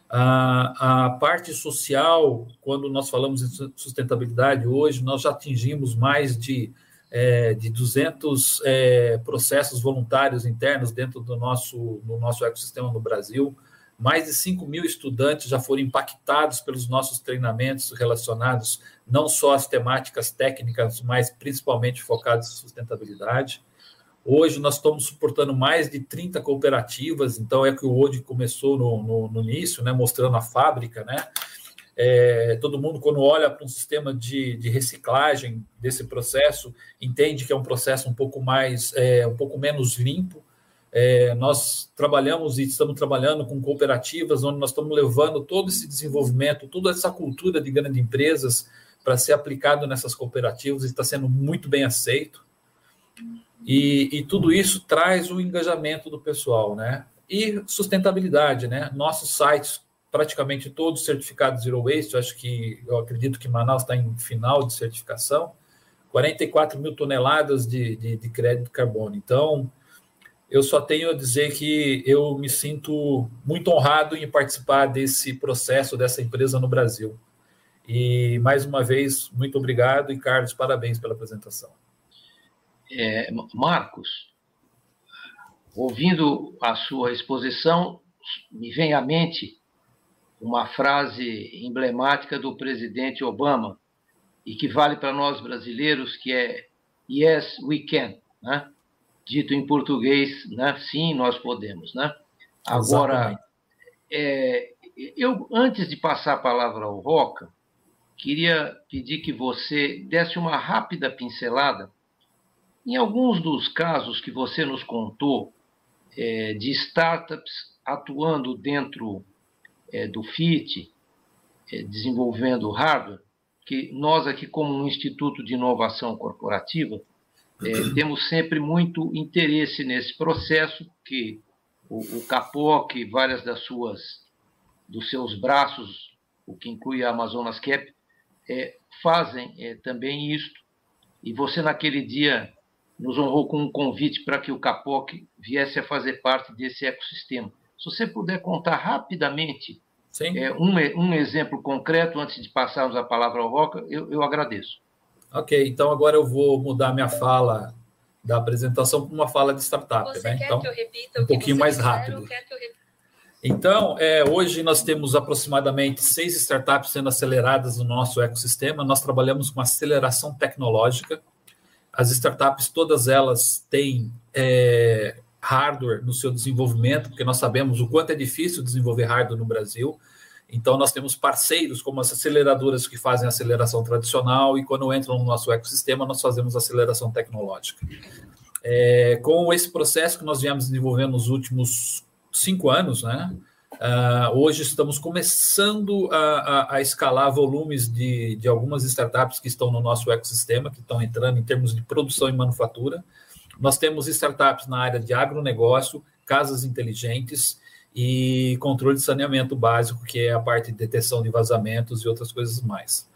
A, a parte social, quando nós falamos em sustentabilidade, hoje nós já atingimos mais de, é, de 200 é, processos voluntários internos dentro do nosso, do nosso ecossistema no Brasil. Mais de 5 mil estudantes já foram impactados pelos nossos treinamentos relacionados não só às temáticas técnicas, mas principalmente focados em sustentabilidade. Hoje nós estamos suportando mais de 30 cooperativas, então é que o hoje começou no, no, no, início, né, mostrando a fábrica, né? É, todo mundo, quando olha para um sistema de, de, reciclagem desse processo, entende que é um processo um pouco mais, é, um pouco menos limpo. É, nós trabalhamos e estamos trabalhando com cooperativas, onde nós estamos levando todo esse desenvolvimento, toda essa cultura de grandes empresas para ser aplicado nessas cooperativas, e está sendo muito bem aceito. E, e, tudo isso traz o engajamento do pessoal, né? E sustentabilidade, né? Nossos sites, praticamente todos certificados Zero Waste, eu acho que, eu acredito que Manaus está em final de certificação, 44 mil toneladas de, de, de crédito carbono. Então, eu só tenho a dizer que eu me sinto muito honrado em participar desse processo, dessa empresa no Brasil. E, mais uma vez, muito obrigado e, Carlos, parabéns pela apresentação. É, Marcos, ouvindo a sua exposição, me vem à mente uma frase emblemática do presidente Obama e que vale para nós brasileiros, que é Yes, we can, né? dito em português, né? sim, nós podemos. Né? Agora, é, eu antes de passar a palavra ao Roca, queria pedir que você desse uma rápida pincelada em alguns dos casos que você nos contou é, de startups atuando dentro é, do FIT, é, desenvolvendo hardware, que nós aqui, como um Instituto de Inovação Corporativa, é, temos sempre muito interesse nesse processo, que o, o CAPOC, várias das suas, dos seus braços, o que inclui a Amazonas Cap, é, fazem é, também isto. E você, naquele dia, nos honrou com um convite para que o Capoc viesse a fazer parte desse ecossistema. Se você puder contar rapidamente é, um, um, exemplo concreto antes de passarmos a palavra ao Roca, eu, eu agradeço. Ok, então agora eu vou mudar minha fala da apresentação para uma fala de startup. Você né? quer então, que eu repita um pouquinho mais rápido. Então, é, hoje nós temos aproximadamente seis startups sendo aceleradas no nosso ecossistema. Nós trabalhamos com aceleração tecnológica, as startups, todas elas têm é, hardware no seu desenvolvimento, porque nós sabemos o quanto é difícil desenvolver hardware no Brasil. Então, nós temos parceiros como as aceleradoras que fazem aceleração tradicional, e quando entram no nosso ecossistema, nós fazemos aceleração tecnológica. É, com esse processo que nós viemos desenvolvendo nos últimos cinco anos, né? Uh, hoje estamos começando a, a, a, escalar volumes de, de algumas startups que estão no nosso ecossistema, que estão entrando em termos de produção e manufatura. Nós temos startups na área de agronegócio, casas inteligentes e controle de saneamento básico, que é a parte de detecção de vazamentos e outras coisas mais.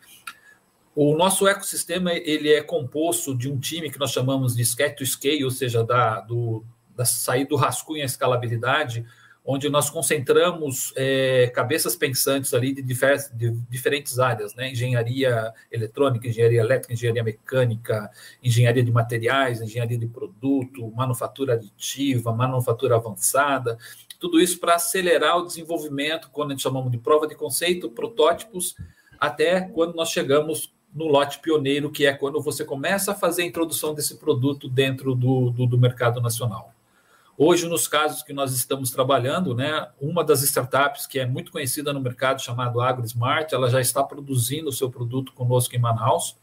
O nosso ecossistema ele é composto de um time que nós chamamos de scale to scale, ou seja, da, do, da sair do rascunho à escalabilidade, onde nós concentramos é, cabeças pensantes ali de, difer de, diferentes áreas, né? Engenharia eletrônica, engenharia elétrica, engenharia mecânica, engenharia de materiais, engenharia de produto, manufatura aditiva, manufatura avançada, tudo isso para acelerar o desenvolvimento, quando a gente chamamos de prova de conceito, protótipos, até quando nós chegamos no lote pioneiro, que é quando você começa a fazer a introdução desse produto dentro do, do, do mercado nacional. Hoje, nos casos que nós estamos trabalhando, né, uma das startups que é muito conhecida no mercado, chamado AgroSmart, ela já está produzindo o seu produto conosco em Manaus.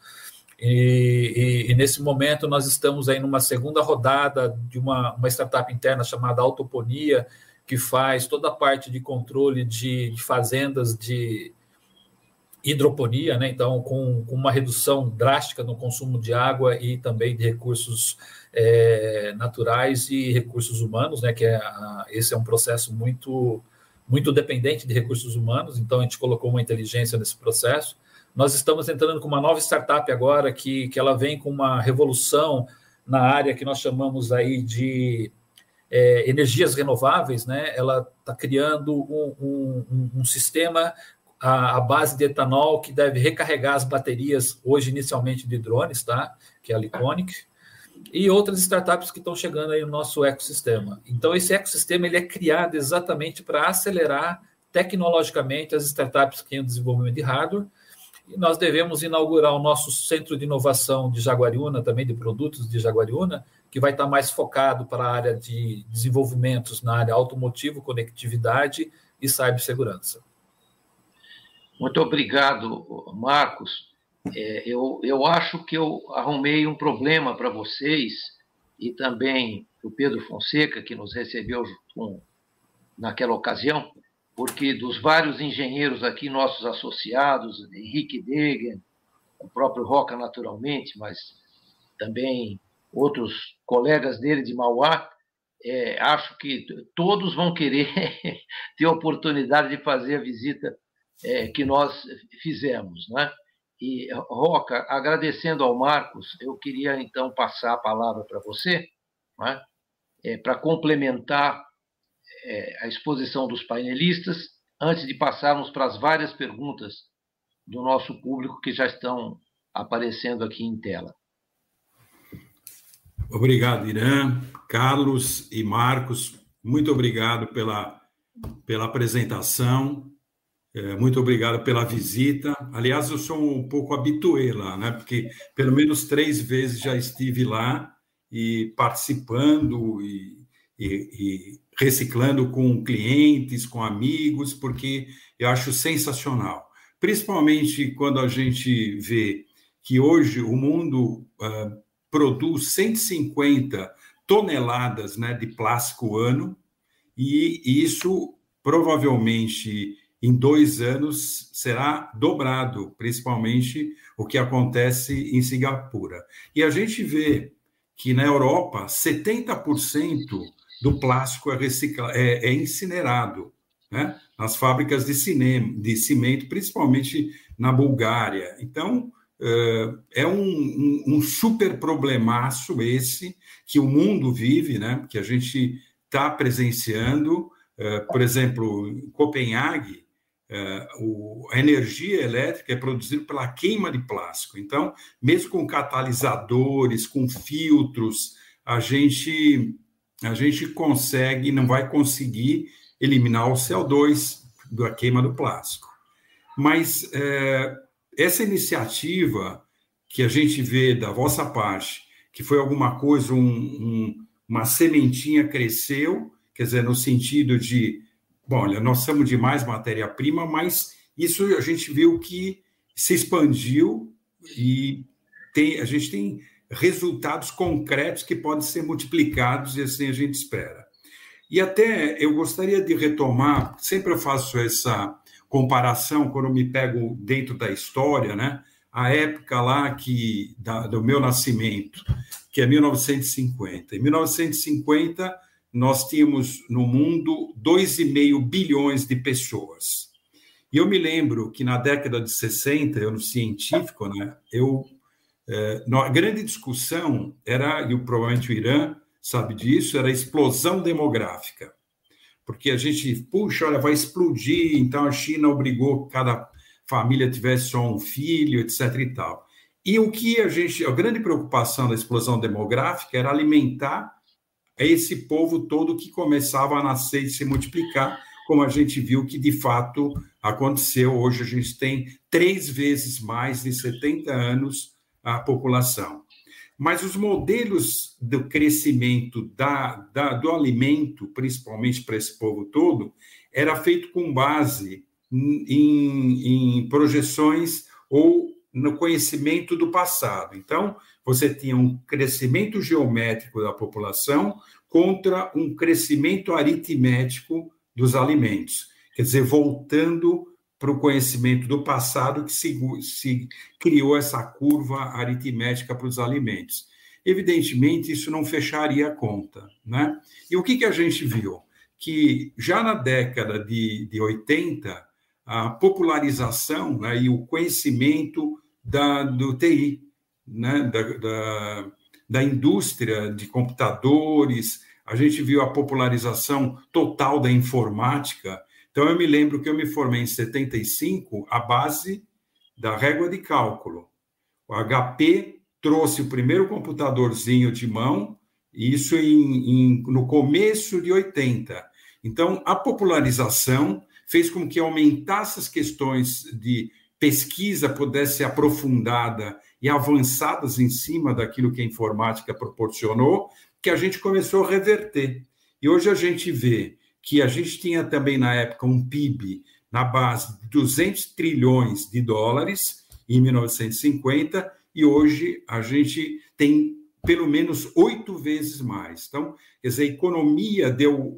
E, e, e, nesse momento nós estamos aí numa segunda rodada de uma, uma startup interna chamada Autoponia, que faz toda a parte de controle de, de fazendas de hidroponia, né? então com, com, uma redução drástica no consumo de água e também de recursos é, naturais e recursos humanos, né? que é a, esse é um processo muito muito dependente de recursos humanos, então a gente colocou uma inteligência nesse processo. Nós estamos entrando com uma nova startup agora que, que ela vem com uma revolução na área que nós chamamos aí de é, energias renováveis, né? Ela está criando um, um, um sistema à, base de etanol que deve recarregar as baterias hoje inicialmente de drones, tá? Que é a Liconic e outras startups que estão chegando aí no nosso ecossistema. Então esse ecossistema ele é criado exatamente para acelerar tecnologicamente as startups que têm desenvolvimento de hardware e nós devemos inaugurar o nosso centro de inovação de Jaguariúna, também de produtos de Jaguariúna, que vai estar mais focado para a área de desenvolvimentos na área automotivo, conectividade e cibersegurança. Muito obrigado, Marcos. É, eu, eu acho que eu arrumei um problema para vocês e também o Pedro Fonseca, que nos recebeu com, naquela ocasião, porque dos vários engenheiros aqui, nossos associados, Henrique Degen, o próprio Roca, naturalmente, mas também outros colegas dele de Mauá, é, acho que todos vão querer ter a oportunidade de fazer a visita é, que nós fizemos. Né? E, Roca, agradecendo ao Marcos, eu queria então passar a palavra para você, né? é, para complementar é, a exposição dos painelistas, antes de passarmos para as várias perguntas do nosso público que já estão aparecendo aqui em tela. Obrigado, Irã, Carlos e Marcos. Muito obrigado pela, pela apresentação. É, muito obrigado pela visita. Aliás, eu sou um pouco habituê lá, né? Porque pelo menos três vezes já estive lá e participando e, e, e reciclando com clientes, com amigos, porque eu acho sensacional. Principalmente quando a gente vê que hoje o mundo uh, produz 150 toneladas né, de plástico ano, e isso provavelmente em dois anos será dobrado, principalmente o que acontece em Singapura. E a gente vê que na Europa 70% do plástico é, recicla, é, é incinerado né? nas fábricas de, cinema, de cimento, principalmente na Bulgária. Então, é um, um, um, super problemaço esse que o mundo vive, né? que a gente está presenciando. Por exemplo, em Copenhague, a energia elétrica é produzida pela queima de plástico. Então, mesmo com catalisadores, com filtros, a gente a gente consegue, não vai conseguir eliminar o CO2 da queima do plástico. Mas é, essa iniciativa que a gente vê da vossa parte, que foi alguma coisa, um, um, uma sementinha cresceu, quer dizer, no sentido de, bom, olha, nós somos de mais matéria-prima, mas isso a gente viu que se expandiu e tem, a gente tem resultados concretos que podem ser multiplicados e assim a gente espera. E até eu gostaria de retomar, sempre eu faço essa comparação quando me pego dentro da história, né? A época lá que da, do meu nascimento, que é 1950. Em 1950 nós tínhamos no mundo 2,5 bilhões de pessoas. E eu me lembro que na década de 60, eu no científico, né, eu é, a grande discussão era, e provavelmente o Irã sabe disso, era a explosão demográfica. Porque a gente, puxa, olha, vai explodir, então a China obrigou que cada família tivesse só um filho, etc. e tal. E o que a gente, a grande preocupação da explosão demográfica era alimentar esse povo todo que começava a nascer e se multiplicar, como a gente viu que de fato aconteceu. Hoje a gente tem três vezes mais em 70 anos a população. Mas os modelos do crescimento da, da, do alimento, principalmente para esse povo todo, era feito com base em, em projeções ou no conhecimento do passado. Então, você tinha um crescimento geométrico da população contra um crescimento aritmético dos alimentos. Quer dizer, voltando para o conhecimento do passado que se, se criou essa curva aritmética para os alimentos. Evidentemente, isso não fecharia a conta. Né? E o que, que a gente viu? Que já na década de, de 80, a popularização né, e o conhecimento da, do TI, né, da, da, da indústria de computadores, a gente viu a popularização total da informática, então, eu me lembro que eu me formei em 75, a base da régua de cálculo. O HP trouxe o primeiro computadorzinho de mão, isso em, em, no começo de 80. Então, a popularização fez com que aumentasse as questões de pesquisa pudesse ser aprofundada e avançadas em cima daquilo que a informática proporcionou, que a gente começou a reverter. E hoje a gente vê que a gente tinha também na época um PIB na base de 200 trilhões de dólares em 1950 e hoje a gente tem pelo menos oito vezes mais. Então, quer dizer, a economia deu,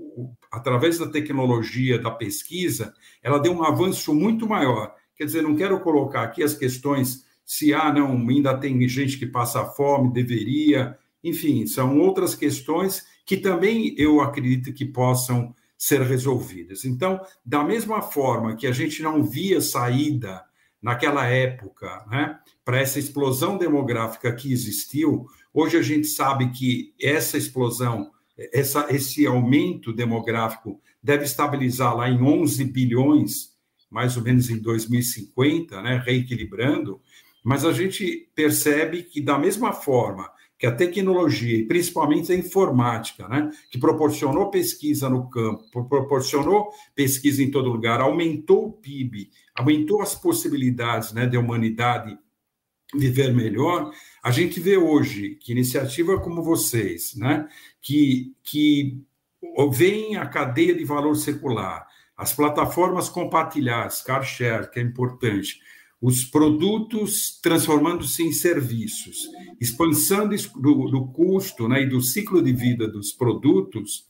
através da tecnologia, da pesquisa, ela deu um avanço muito maior. Quer dizer, não quero colocar aqui as questões se ah, não, ainda tem gente que passa fome, deveria, enfim, são outras questões que também eu acredito que possam ser resolvidas. Então, da mesma forma que a gente não via saída naquela época né, para essa explosão demográfica que existiu, hoje a gente sabe que essa explosão, essa, esse aumento demográfico deve estabilizar lá em 11 bilhões, mais ou menos em 2050, né, reequilibrando, mas a gente percebe que, da mesma forma que a tecnologia, e principalmente a informática, né, que proporcionou pesquisa no campo, proporcionou pesquisa em todo lugar, aumentou o PIB, aumentou as possibilidades né, da humanidade viver melhor, a gente vê hoje que iniciativa como vocês, né, que, que veem a cadeia de valor secular, as plataformas compartilhadas, car share, que é importante, os produtos transformando-se em serviços, expansão do, do custo né, e do ciclo de vida dos produtos,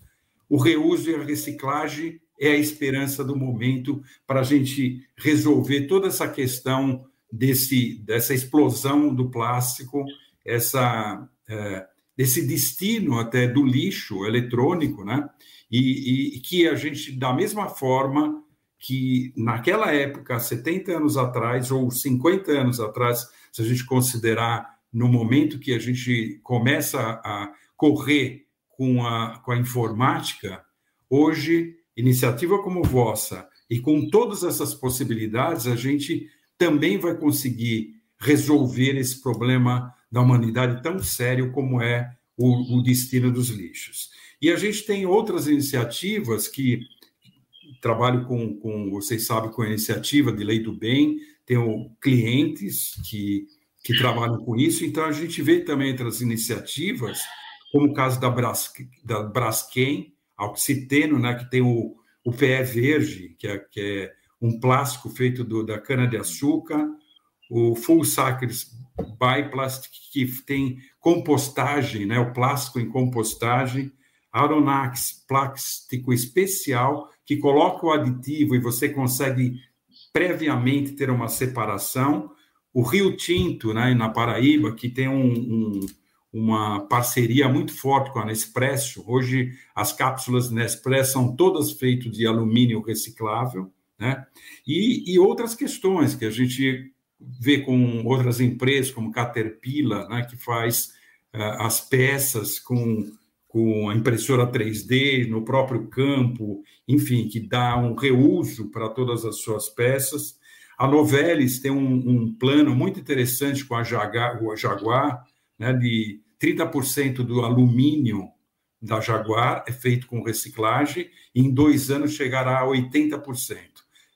o reuso e a reciclagem é a esperança do momento para a gente resolver toda essa questão desse, dessa explosão do plástico, essa, é, desse destino até do lixo eletrônico, né? E, e, que a gente, da mesma forma, que naquela época, 70 anos atrás ou 50 anos atrás, se a gente considerar no momento que a gente começa a correr com a, com a informática, hoje, iniciativa como vossa e com todas essas possibilidades, a gente também vai conseguir resolver esse problema da humanidade tão sério como é o, o destino dos lixos. E a gente tem outras iniciativas que trabalho com, com, vocês sabem, com a iniciativa de Lei do Bem, tenho clientes que, que trabalham com isso, então a gente vê também outras iniciativas, como o caso da, Bras, da Braskem, Oxiteno, né, que tem o, o PE verde, que é, que é um plástico feito do, da cana-de-açúcar, o Full Cycles Bioplastic, que tem compostagem, né, o plástico em compostagem, Aronax, plástico especial, que coloca o aditivo e você consegue previamente ter uma separação. O Rio Tinto, né, na Paraíba, que tem um, um, uma parceria muito forte com a Nespresso. Hoje, as cápsulas Nespresso são todas feitas de alumínio reciclável, né? E, e outras questões que a gente vê com outras empresas, como Caterpillar, né, que faz uh, as peças com com a impressora 3D no próprio campo, enfim, que dá um reuso para todas as suas peças. A Novelis tem um, um plano muito interessante com a Jaguar, a Jaguar né, de 30% do alumínio da Jaguar é feito com reciclagem, e em dois anos chegará a 80%.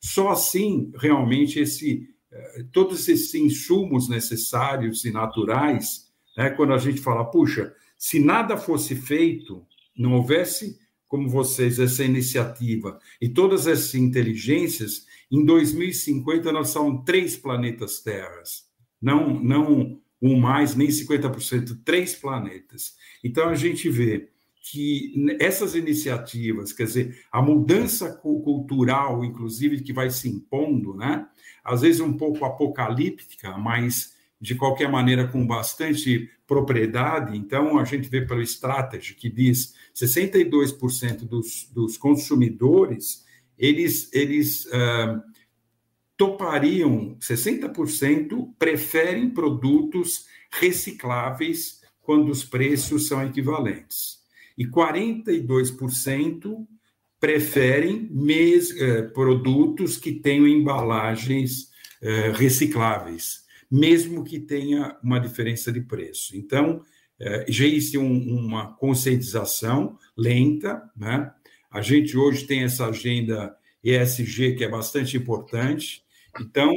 Só assim, realmente, esse, eh, todos esses insumos necessários e naturais, né, quando a gente fala, puxa, se nada fosse feito, não houvesse como vocês essa iniciativa e todas essas inteligências, em 2050 nós somos três planetas Terras, não não um mais nem 50%, três planetas. Então a gente vê que essas iniciativas, quer dizer, a mudança cultural, inclusive, que vai se impondo, né? às vezes um pouco apocalíptica, mas de qualquer maneira com bastante propriedade. Então, a gente vê pelo Strategy que diz 62% dos, dos consumidores, eles, eles uh, topariam, 60% preferem produtos recicláveis quando os preços são equivalentes. E 42% preferem mes, eh, produtos que tenham embalagens eh, recicláveis, mesmo que tenha uma diferença de preço. Então, já existe um, uma conscientização lenta, né? A gente hoje tem essa agenda ESG que é bastante importante. Então,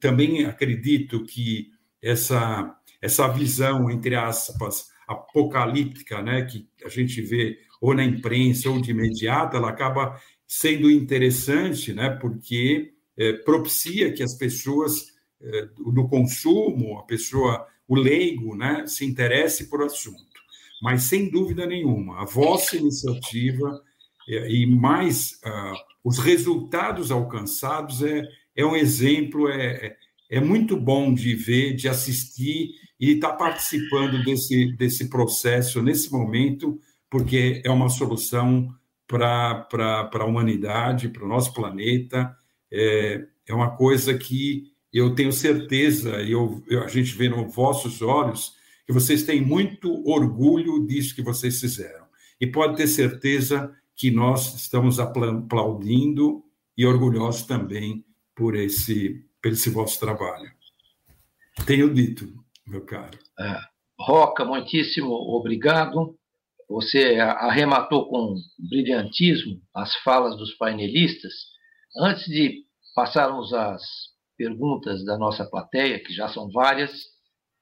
também acredito que essa essa visão entre aspas apocalíptica, né, que a gente vê ou na imprensa ou de imediato, ela acaba sendo interessante, né, porque é, propicia que as pessoas é, do consumo, a pessoa, o leigo, né, se interesse por assunto. Mas, sem dúvida nenhuma, a vossa iniciativa é, e mais ah, os resultados alcançados é, é um exemplo, é, é, é muito bom de ver, de assistir e estar tá participando desse, desse processo nesse momento porque é uma solução para a humanidade, para o nosso planeta. É, é uma coisa que eu tenho certeza, e eu, eu, a gente vê nos vossos olhos, que vocês têm muito orgulho disso que vocês fizeram. E pode ter certeza que nós estamos aplaudindo e orgulhosos também por esse, por esse vosso trabalho. Tenho dito, meu caro. É, Roca, muitíssimo obrigado. Você arrematou com brilhantismo as falas dos painelistas. Antes de passarmos às perguntas da nossa plateia, que já são várias,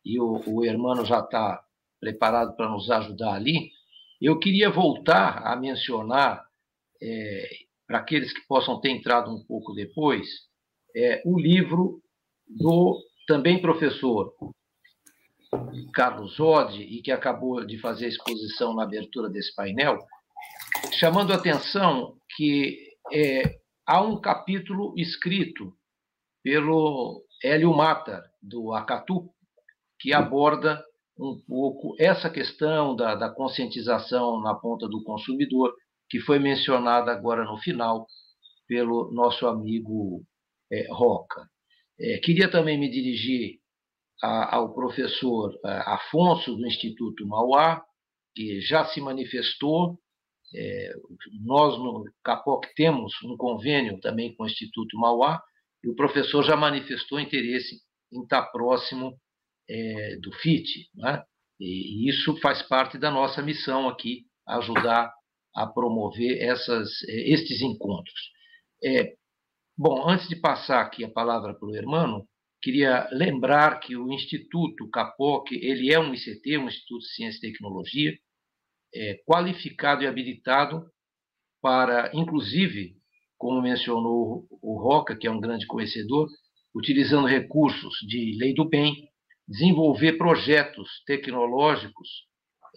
e o, o Hermano já está preparado para nos ajudar ali, eu queria voltar a mencionar, é, para aqueles que possam ter entrado um pouco depois, é, o livro do também professor Carlos Ode, e que acabou de fazer a exposição na abertura desse painel, chamando a atenção que é, há um capítulo escrito pelo Hélio Mata, do Acatu, que aborda um pouco essa questão da, da conscientização na ponta do consumidor, que foi mencionada agora no final pelo nosso amigo é, Roca. É, queria também me dirigir ao professor Afonso, do Instituto Mauá, que já se manifestou. É, nós, no CAPOC, temos um convênio também com o Instituto Mauá, e o professor já manifestou interesse em estar próximo é, do FIT. Né? E, isso faz parte da nossa missão aqui, ajudar a promover essas, é, estes encontros. É, bom, antes de passar aqui a palavra para o Hermano, Queria lembrar que o Instituto CAPOC ele é um ICT, um Instituto de Ciência e Tecnologia, é, qualificado e habilitado para, inclusive, como mencionou o Roca, que é um grande conhecedor, utilizando recursos de lei do bem, desenvolver projetos tecnológicos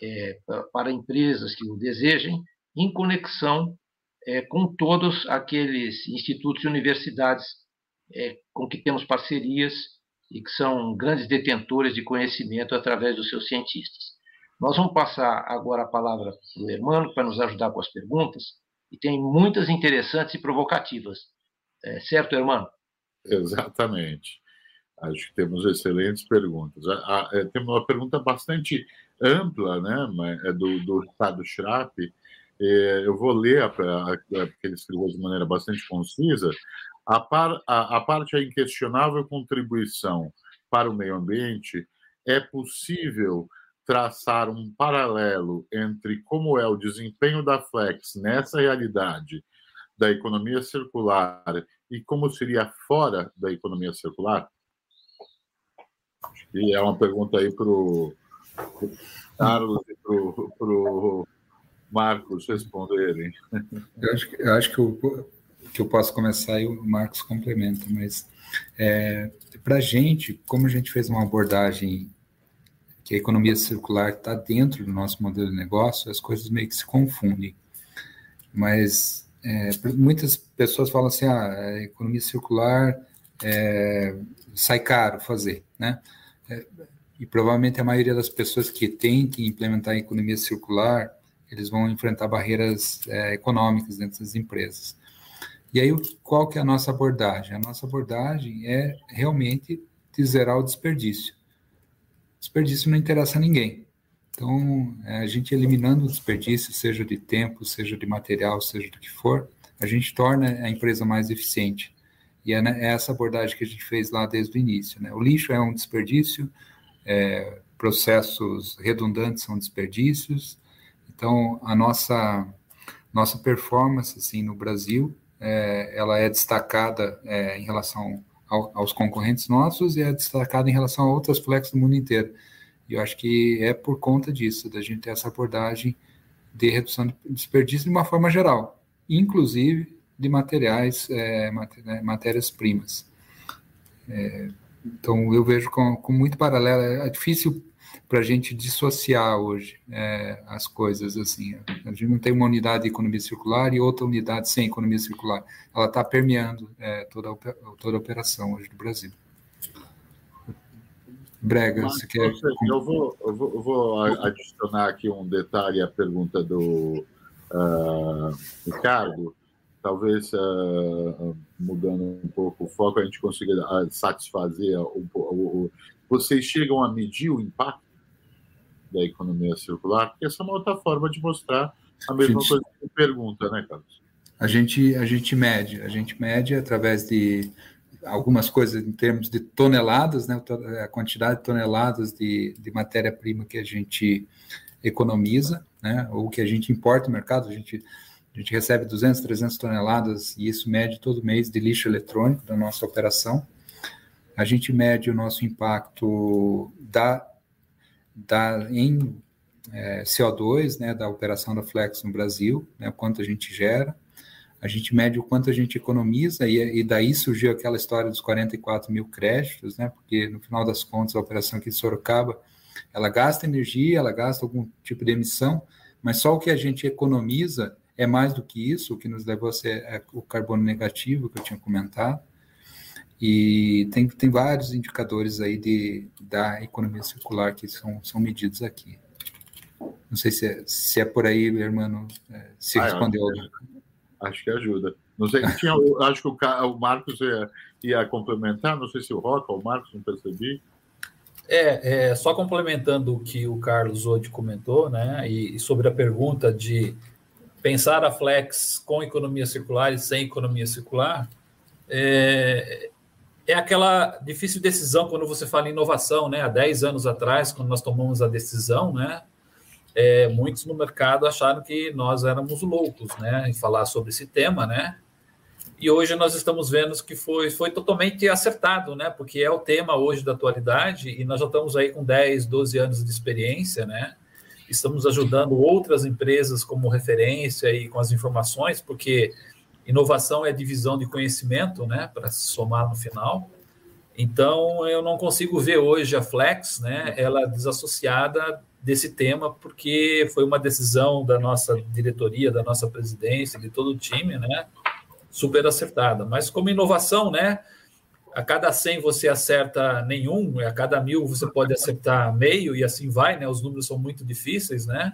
é, para empresas que o desejem, em conexão é, com todos aqueles institutos e universidades é, com que temos parcerias e que são grandes detentores de conhecimento através dos seus cientistas. Nós vamos passar agora a palavra para o Hermano para nos ajudar com as perguntas, e tem muitas interessantes e provocativas. É, certo, Hermano? Exatamente. Acho que temos excelentes perguntas. É, temos uma pergunta bastante ampla, né, é do, do Ricardo Schrapp. É, eu vou ler, porque ele escreveu de maneira bastante concisa, a, par, a, a parte a inquestionável contribuição para o meio ambiente, é possível traçar um paralelo entre como é o desempenho da Flex nessa realidade da economia circular e como seria fora da economia circular? E é uma pergunta aí para o Carlos e para o Marcos responderem. Eu acho, eu acho que o, que eu posso começar e o Marcos complementa, mas é, para a gente, como a gente fez uma abordagem que a economia circular está dentro do nosso modelo de negócio, as coisas meio que se confundem. Mas é, muitas pessoas falam assim, ah, a economia circular é, sai caro fazer, né? É, e provavelmente a maioria das pessoas que tem que implementar a economia circular, eles vão enfrentar barreiras é, econômicas dentro das empresas. E aí, qual que é a nossa abordagem? A nossa abordagem é realmente de zerar o desperdício. Desperdício não interessa a ninguém. Então, é, a gente eliminando o desperdício, seja de tempo, seja de material, seja do que for, a gente torna a empresa mais eficiente. E é, né, é essa abordagem que a gente fez lá desde o início. Né? O lixo é um desperdício, é, processos redundantes são desperdícios. Então, a nossa, nossa performance assim, no Brasil, é, ela é destacada é, em relação ao, aos concorrentes nossos e é destacada em relação a outras flex do mundo inteiro. E eu acho que é por conta disso, da gente ter essa abordagem de redução de desperdício de uma forma geral, inclusive de materiais, é, né, matérias-primas. É, então, eu vejo com, com, muito paralelo. É difícil para a gente dissociar hoje é, as coisas assim. A gente não tem uma unidade de economia circular e outra unidade sem economia circular. Ela está permeando é, toda, a, toda a operação hoje do Brasil. Brega, Mas, você quer. Eu vou, eu vou, eu vou adicionar aqui um detalhe à pergunta do uh, Ricardo. Talvez uh, mudando um pouco o foco, a gente consiga uh, satisfazer o, o, o, Vocês chegam a medir o impacto da economia circular? Porque essa é uma outra forma de mostrar a mesma a gente, coisa que pergunta, né, Carlos? A gente, a gente mede, a gente mede através de algumas coisas em termos de toneladas, né, a quantidade de toneladas de, de matéria-prima que a gente economiza, né, ou que a gente importa no mercado, a gente, a gente recebe 200, 300 toneladas, e isso mede todo mês de lixo eletrônico da nossa operação. A gente mede o nosso impacto da, da, em é, CO2, né, da operação da Flex no Brasil, né, quanto a gente gera a gente mede o quanto a gente economiza, e, e, daí surgiu aquela história dos 44 mil créditos, né? Porque no final das contas, a operação aqui de Sorocaba, ela gasta energia, ela gasta algum tipo de emissão, mas só o que a gente economiza é mais do que isso, o que nos levou a ser é, o carbono negativo que eu tinha comentado. E tem, tem vários indicadores aí de, da economia circular que são, são medidos aqui. Não sei se é, se é por aí, meu irmão, é, se ah, respondeu. Acho que ajuda. Não sei, tinha, acho que o, o Marcos ia, ia, complementar, não sei se o Roca ou o Marcos, não percebi. É, é, só complementando o que o Carlos hoje comentou, né, e, e sobre a pergunta de pensar a Flex com economia circular e sem economia circular, é, é aquela difícil decisão quando você fala em inovação, né? Há 10 anos atrás, quando nós tomamos a decisão, né? é, muitos no mercado acharam que nós éramos loucos, né, em falar sobre esse tema, né? E hoje nós estamos vendo que foi, foi totalmente acertado, né? Porque é o tema hoje da atualidade e nós já estamos aí com 10, 12 anos de experiência, né? Estamos ajudando outras empresas como referência e com as informações, porque inovação é divisão de conhecimento, né? Para se somar no final. Então, eu não consigo ver hoje a Flex, né? Ela desassociada desse tema, porque foi uma decisão da nossa diretoria, da nossa presidência, de todo o time, né? Super acertada. Mas como inovação, né? A cada 100 você acerta nenhum, a cada mil você pode acertar meio e assim vai, né? Os números são muito difíceis, né?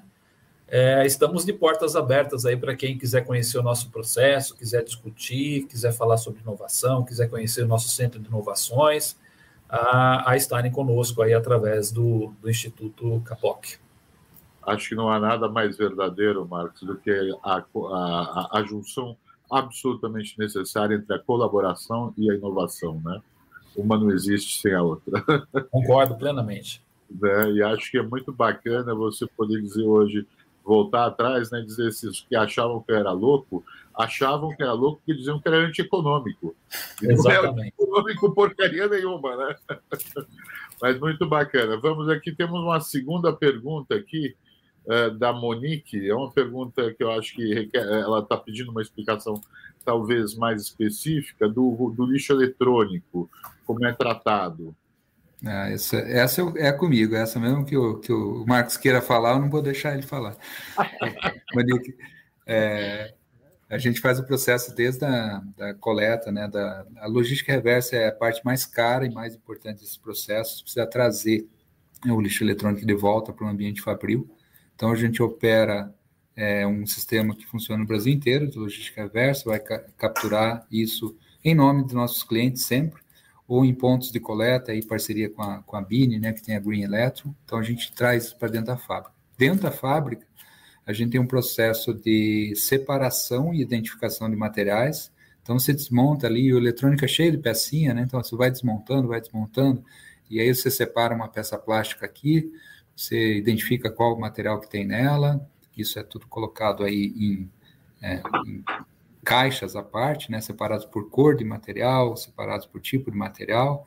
É, estamos de portas abertas aí para quem quiser conhecer o nosso processo, quiser discutir, quiser falar sobre inovação, quiser conhecer o nosso centro de inovações a, a estarem conosco aí através do, do Instituto Capoc. Acho que não há nada mais verdadeiro, Marcos, do que a, a, a junção absolutamente necessária entre a colaboração e a inovação, né? Uma não existe sem a outra. Concordo plenamente. Né? E acho que é muito bacana você poder dizer hoje, voltar atrás, né, dizer esses que achavam que eu era louco, achavam que era louco porque diziam que era antieconômico. E não é antieconômico porcaria nenhuma, né? Mas muito bacana. Vamos aqui, temos uma segunda pergunta aqui uh, da Monique. É uma pergunta que eu acho que requer, ela está pedindo uma explicação talvez mais específica do, do lixo eletrônico, como é tratado. Ah, essa, essa é comigo, essa mesmo que o, que o Marcos queira falar, eu não vou deixar ele falar. Monique, é, a gente faz o processo desde a da coleta, né? Da, a logística reversa é a parte mais cara e mais importante desse processo. Precisa trazer o lixo eletrônico de volta para o ambiente fabril. Então a gente opera é, um sistema que funciona no Brasil inteiro de logística reversa, vai ca capturar isso em nome dos nossos clientes sempre ou em pontos de coleta, em parceria com a, com a Bini, né, que tem a Green Electro. Então, a gente traz para dentro da fábrica. Dentro da fábrica, a gente tem um processo de separação e identificação de materiais. Então, você desmonta ali, o eletrônico é cheio de pecinha, né? Então, você vai desmontando, vai desmontando, e aí você separa uma peça plástica aqui, você identifica qual o material que tem nela, isso é tudo colocado aí em, é, em caixas à parte, né, separados por cor de material, separados por tipo de material.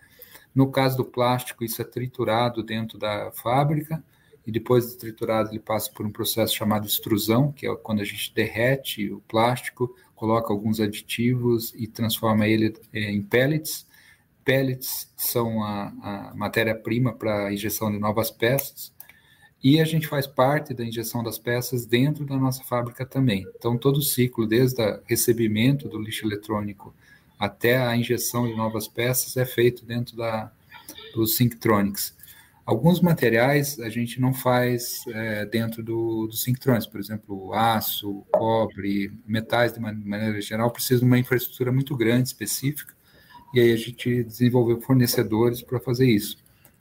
No caso do plástico, isso é triturado dentro da fábrica e depois de triturado ele passa por um processo chamado extrusão, que é quando a gente derrete o plástico, coloca alguns aditivos e transforma ele eh, em pellets. Pellets são a, a matéria-prima para a injeção de novas peças e a gente faz parte da injeção das peças dentro da nossa fábrica também. Então, todo o ciclo, desde o recebimento do lixo eletrônico até a injeção de novas peças, é feito dentro da, do Synctronics. Alguns materiais a gente não faz é, dentro do, do Synctronics, por exemplo, aço, cobre, metais de maneira geral, precisam de uma infraestrutura muito grande, específica, e aí a gente desenvolveu fornecedores para fazer isso.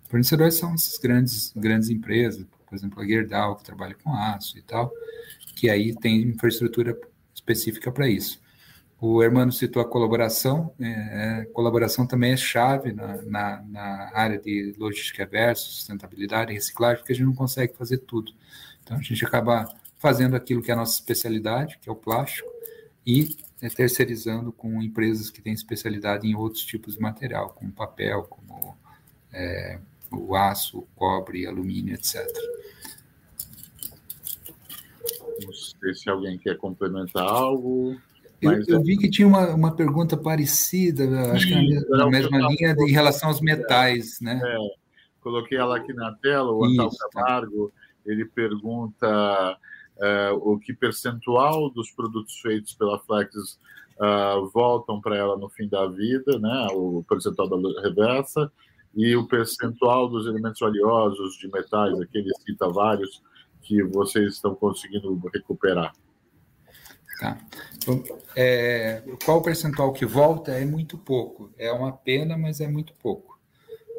Fornecedores são essas grandes, grandes empresas, por exemplo, a Gerdau, que trabalha com aço e tal, que aí tem infraestrutura específica para isso. O Hermano citou a colaboração, é, é, colaboração também é chave na, na, na área de logística versus sustentabilidade e reciclagem, porque a gente não consegue fazer tudo. Então, a gente acaba fazendo aquilo que é a nossa especialidade, que é o plástico, e é, terceirizando com empresas que têm especialidade em outros tipos de material, como papel, como é, o aço, o cobre, alumínio, etc. Não sei se alguém quer complementar algo. Eu, eu, vi que tinha uma, uma pergunta parecida, acho que na, na mesma linha, em relação aos metais, né? É, coloquei ela aqui na tela, o Antal Camargo, ele pergunta uh, o que percentual dos produtos feitos pela Flex uh, voltam para ela no fim da vida, né? O percentual da reversa, e o percentual dos elementos valiosos de metais, aqui ele cita vários, que vocês estão conseguindo recuperar. Tá. É, qual o percentual que volta? É muito pouco. É uma pena, mas é muito pouco.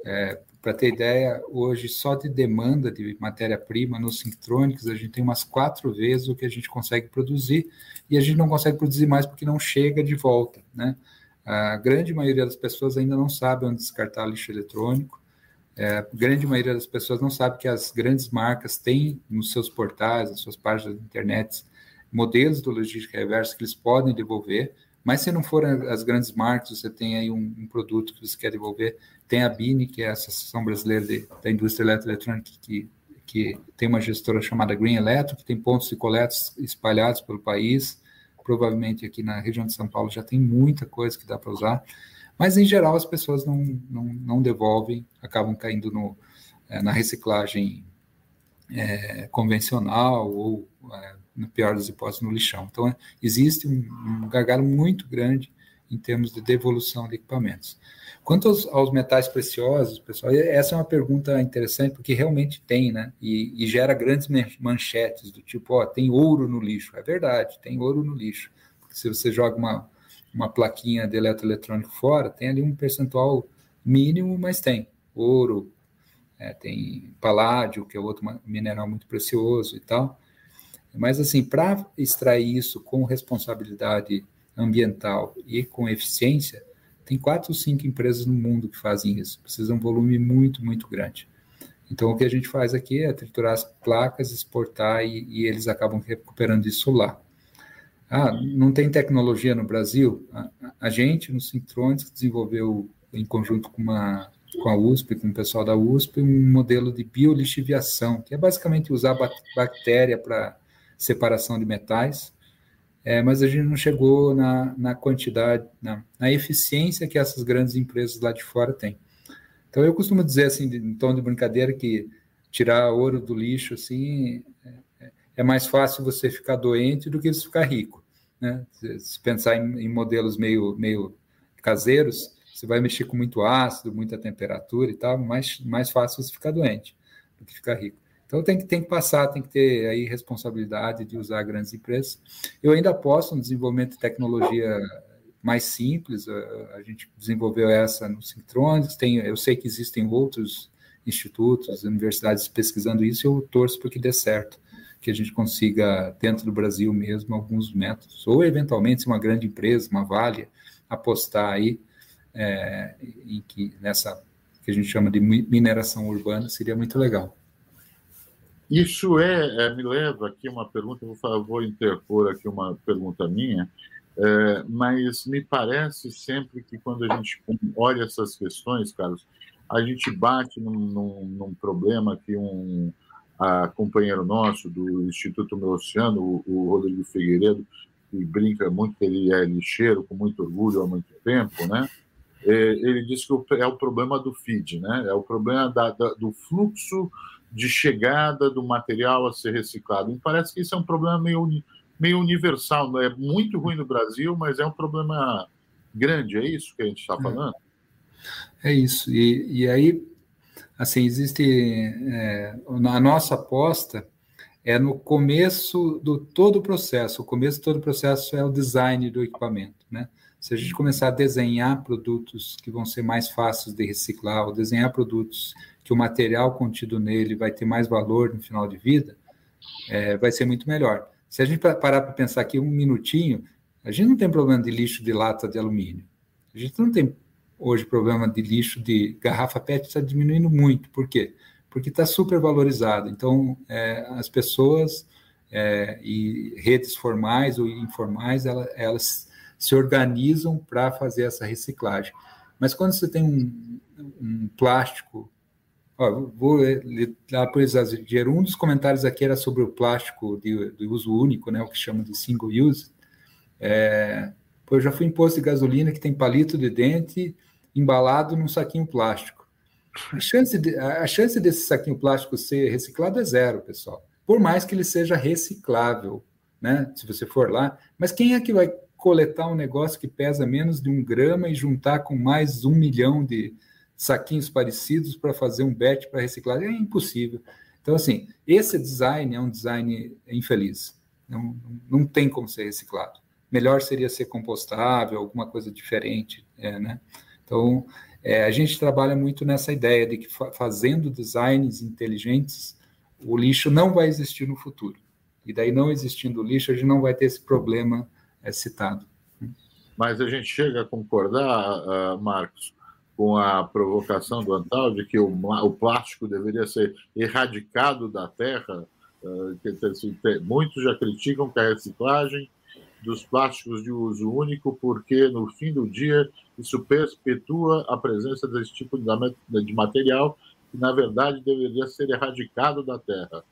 É, Para ter ideia, hoje só de demanda de matéria-prima nos Synctronics, a gente tem umas quatro vezes o que a gente consegue produzir, e a gente não consegue produzir mais porque não chega de volta, né? A grande maioria das pessoas ainda não sabe onde descartar lixo eletrônico. É, a grande maioria das pessoas não sabe que as grandes marcas têm nos seus portais, nas suas páginas de internet, modelos do logística reversa que eles podem devolver. Mas se não forem as grandes marcas, você tem aí um, um, produto que você quer devolver. Tem a BINE, que é a Associação Brasileira de, da Indústria Eletroeletrônica, que, que tem uma gestora chamada Green Electro, que tem pontos de coleta espalhados pelo país provavelmente aqui na região de São Paulo já tem muita coisa que dá para usar, mas em geral as pessoas não, não, não devolvem, acabam caindo no, é, na reciclagem é, convencional ou, é, no pior das hipóteses, no lixão. Então, é, existe um, um gargalo muito grande em termos de devolução de equipamentos. Quanto aos, aos, metais preciosos, pessoal, essa é uma pergunta interessante, porque realmente tem, né? E, e, gera grandes manchetes do tipo, ó, tem ouro no lixo. É verdade, tem ouro no lixo. Porque se você joga uma, uma plaquinha de eletroeletrônico fora, tem ali um percentual mínimo, mas tem ouro, é, tem paládio, que é outro mineral muito precioso e tal. Mas, assim, para extrair isso com responsabilidade ambiental e com eficiência, tem quatro ou cinco empresas no mundo que fazem isso. Precisa de um volume muito, muito grande. Então, o que a gente faz aqui é triturar as placas, exportar e, e eles acabam recuperando isso lá. Ah, não tem tecnologia no Brasil? A, a gente, no Syntronics, desenvolveu, em conjunto com, uma, com a USP, com o pessoal da USP, um modelo de biolixiviação, que é basicamente usar bactéria para separação de metais, é, mas a gente não chegou na, na quantidade, na, na, eficiência que essas grandes empresas lá de fora têm. Então eu costumo dizer assim, em tom de brincadeira, que tirar ouro do lixo assim é, é mais fácil você ficar doente do que você ficar rico, né? Se pensar em, em modelos meio meio caseiros, você vai mexer com muito ácido, muita temperatura e tal, mais mais fácil você ficar doente do que ficar rico. Então tem que, tem que passar, tem que ter aí responsabilidade de usar grandes empresas. Eu ainda aposto no desenvolvimento de tecnologia mais simples, a, a gente desenvolveu essa no Syntronics, tem, eu sei que existem outros institutos, universidades pesquisando isso, e eu torço para que dê certo, que a gente consiga, dentro do Brasil mesmo, alguns métodos, ou eventualmente, se uma grande empresa, uma Vale, apostar aí é, em que nessa que a gente chama de mineração urbana, seria muito legal. Isso é, é, me leva aqui uma pergunta, vou, interpor aqui uma pergunta minha, é, mas me parece sempre que quando a gente olha essas questões, Carlos, a gente bate num, num, num problema que um a, companheiro nosso do Instituto Meu Oceano, o, o Rodrigo Figueiredo, que brinca muito que ele é lixeiro com muito orgulho há muito tempo, né? É, ele diz que é o problema do feed, né? É o problema da, da, do fluxo de chegada do material a ser reciclado. Me parece que isso é um problema meio, meio universal, não é muito ruim no Brasil, mas é um problema grande, é isso que a gente está é. falando? É, é isso, e, e aí, assim, existe, é, a nossa aposta é no começo do todo o processo, o começo de todo o processo é o design do equipamento, né? Se a gente começar a desenhar produtos que vão ser mais fáceis de reciclar, ou desenhar produtos que o material contido nele vai ter mais valor no final de vida, é, vai ser muito melhor. Se a gente parar para pensar aqui um minutinho, a gente não tem problema de lixo de lata de alumínio. A gente não tem hoje problema de lixo de garrafa PET, está diminuindo muito. Por quê? Porque está super valorizado. Então, é, as pessoas é, e redes formais ou informais, elas, se organizam para fazer essa reciclagem. Mas quando você tem um, um plástico Ó, vou dar por exagero. Um dos comentários aqui era sobre o plástico de, de uso único, né, o que chama de single use. É, eu já fui em posto de gasolina que tem palito de dente embalado num saquinho plástico. A chance, de, a chance desse saquinho plástico ser reciclado é zero, pessoal. Por mais que ele seja reciclável, né? Se você for lá. Mas quem é que vai coletar um negócio que pesa menos de um grama e juntar com mais um milhão de, saquinhos parecidos para fazer um batch para reciclar. É impossível. Então, assim, esse design é um design infeliz. Não, não tem como ser reciclado. Melhor seria ser compostável, alguma coisa diferente, é, né? Então, é, a gente trabalha muito nessa ideia de que fazendo designs inteligentes, o lixo não vai existir no futuro. E daí, não existindo lixo, a gente não vai ter esse problema é, citado. Mas a gente chega a concordar, uh, Marcos, com a provocação do Antal de que o, o plástico deveria ser erradicado da Terra. Uh, muitos já criticam que a reciclagem dos plásticos de uso único, porque no fim do dia isso perpetua a presença desse tipo de material que, na verdade, deveria ser erradicado da Terra.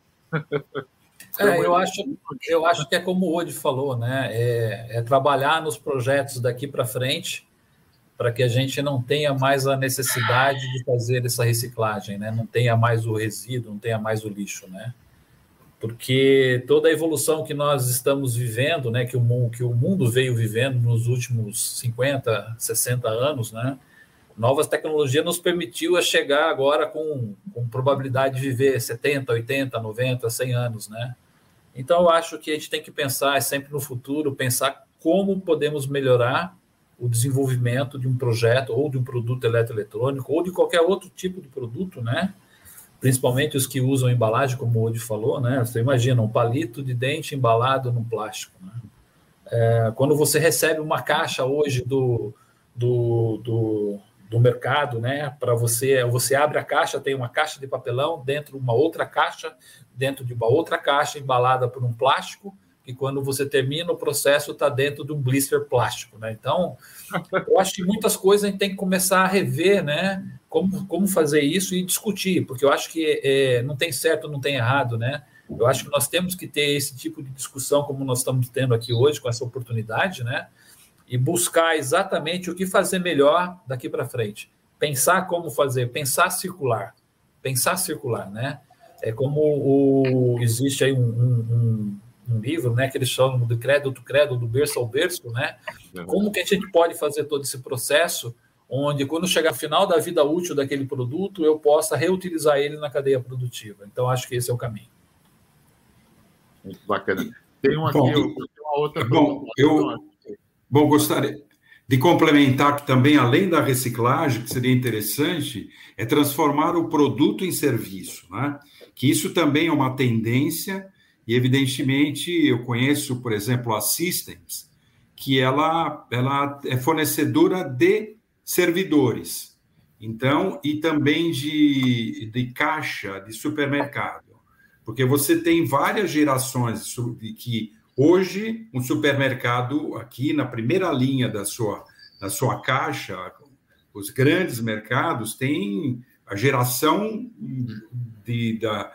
É, eu, acho, eu acho que é como o Odi falou, né? É, é trabalhar nos projetos daqui para frente para que a gente não tenha mais a necessidade de fazer essa reciclagem, né? não tenha mais o resíduo, não tenha mais o lixo, né? Porque toda a evolução que nós estamos vivendo, né, que o mundo, que o mundo veio vivendo nos últimos 50, 60 anos, né? Novas tecnologias nos permitiu a chegar agora com, com probabilidade de viver 70, 80, 90, 100 anos, né? Então eu acho que a gente tem que pensar sempre no futuro, pensar como podemos melhorar o desenvolvimento de um projeto ou de um produto eletroeletrônico ou de qualquer outro tipo de produto, né? Principalmente os que usam embalagem, como o Odi falou, né? Você imagina um palito de dente embalado num plástico, né? É, quando você recebe uma caixa hoje do, do, do, do mercado, né? Para você, você abre a caixa, tem uma caixa de papelão, dentro uma outra caixa, dentro de uma outra caixa embalada por um plástico, e quando você termina o processo está dentro de um blister plástico, né? Então, eu acho que muitas coisas a gente tem que começar a rever, né? Como, como fazer isso e discutir, porque eu acho que é, não tem certo, não tem errado, né? Eu acho que nós temos que ter esse tipo de discussão como nós estamos tendo aqui hoje, com essa oportunidade, né? E buscar exatamente o que fazer melhor daqui para frente. pensar como fazer, pensar circular, pensar circular, né? É como o, existe aí um, um, um, livro, né, que eles chamam de credo do credo, do berço ao berço, né? Como que a gente pode fazer todo esse processo onde quando chegar ao final da vida útil daquele produto, eu possa reutilizar ele na cadeia produtiva. Então, acho que esse é o caminho. Muito bacana. Tem uma aqui, bom, eu, uma outra. Bom, eu bom, gostaria de complementar que também, além da reciclagem, que seria interessante, é transformar o produto em serviço, né? Que isso também é uma tendência, e evidentemente eu conheço, por exemplo, a Systems, que ela, ela é fornecedora de servidores. Então, e também de, de caixa de supermercado. Porque você tem várias gerações de que hoje um supermercado aqui na primeira linha da sua, da sua caixa, os grandes mercados têm a geração de, da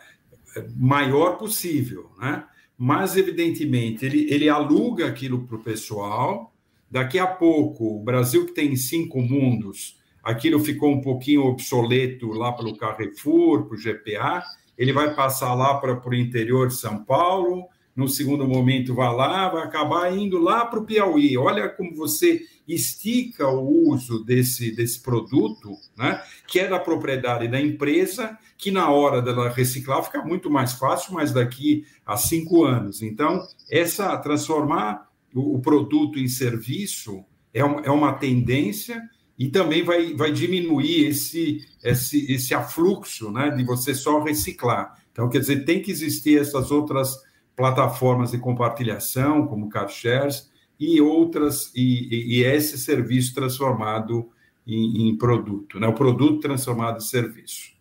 maior possível, né? Mas evidentemente ele, ele aluga aquilo para o pessoal. Daqui a pouco, o Brasil que tem cinco mundos, aquilo ficou um pouquinho obsoleto lá pelo Carrefour, para o GPA, ele vai passar lá para o interior de São Paulo, no segundo momento vai lá, vai acabar indo lá para o Piauí. Olha como você estica o uso desse, desse produto, né, que é da propriedade da empresa, que na hora dela reciclar fica muito mais fácil, mas daqui a cinco anos. Então, essa transformar o, produto em serviço é uma, é uma tendência e também vai, vai diminuir esse, esse, esse afluxo né, de você só reciclar. Então, quer dizer, tem que existir essas outras plataformas de compartilhação, como CarShares, e outras, e, e, e esse serviço transformado em, em, produto, né? o produto transformado em serviço.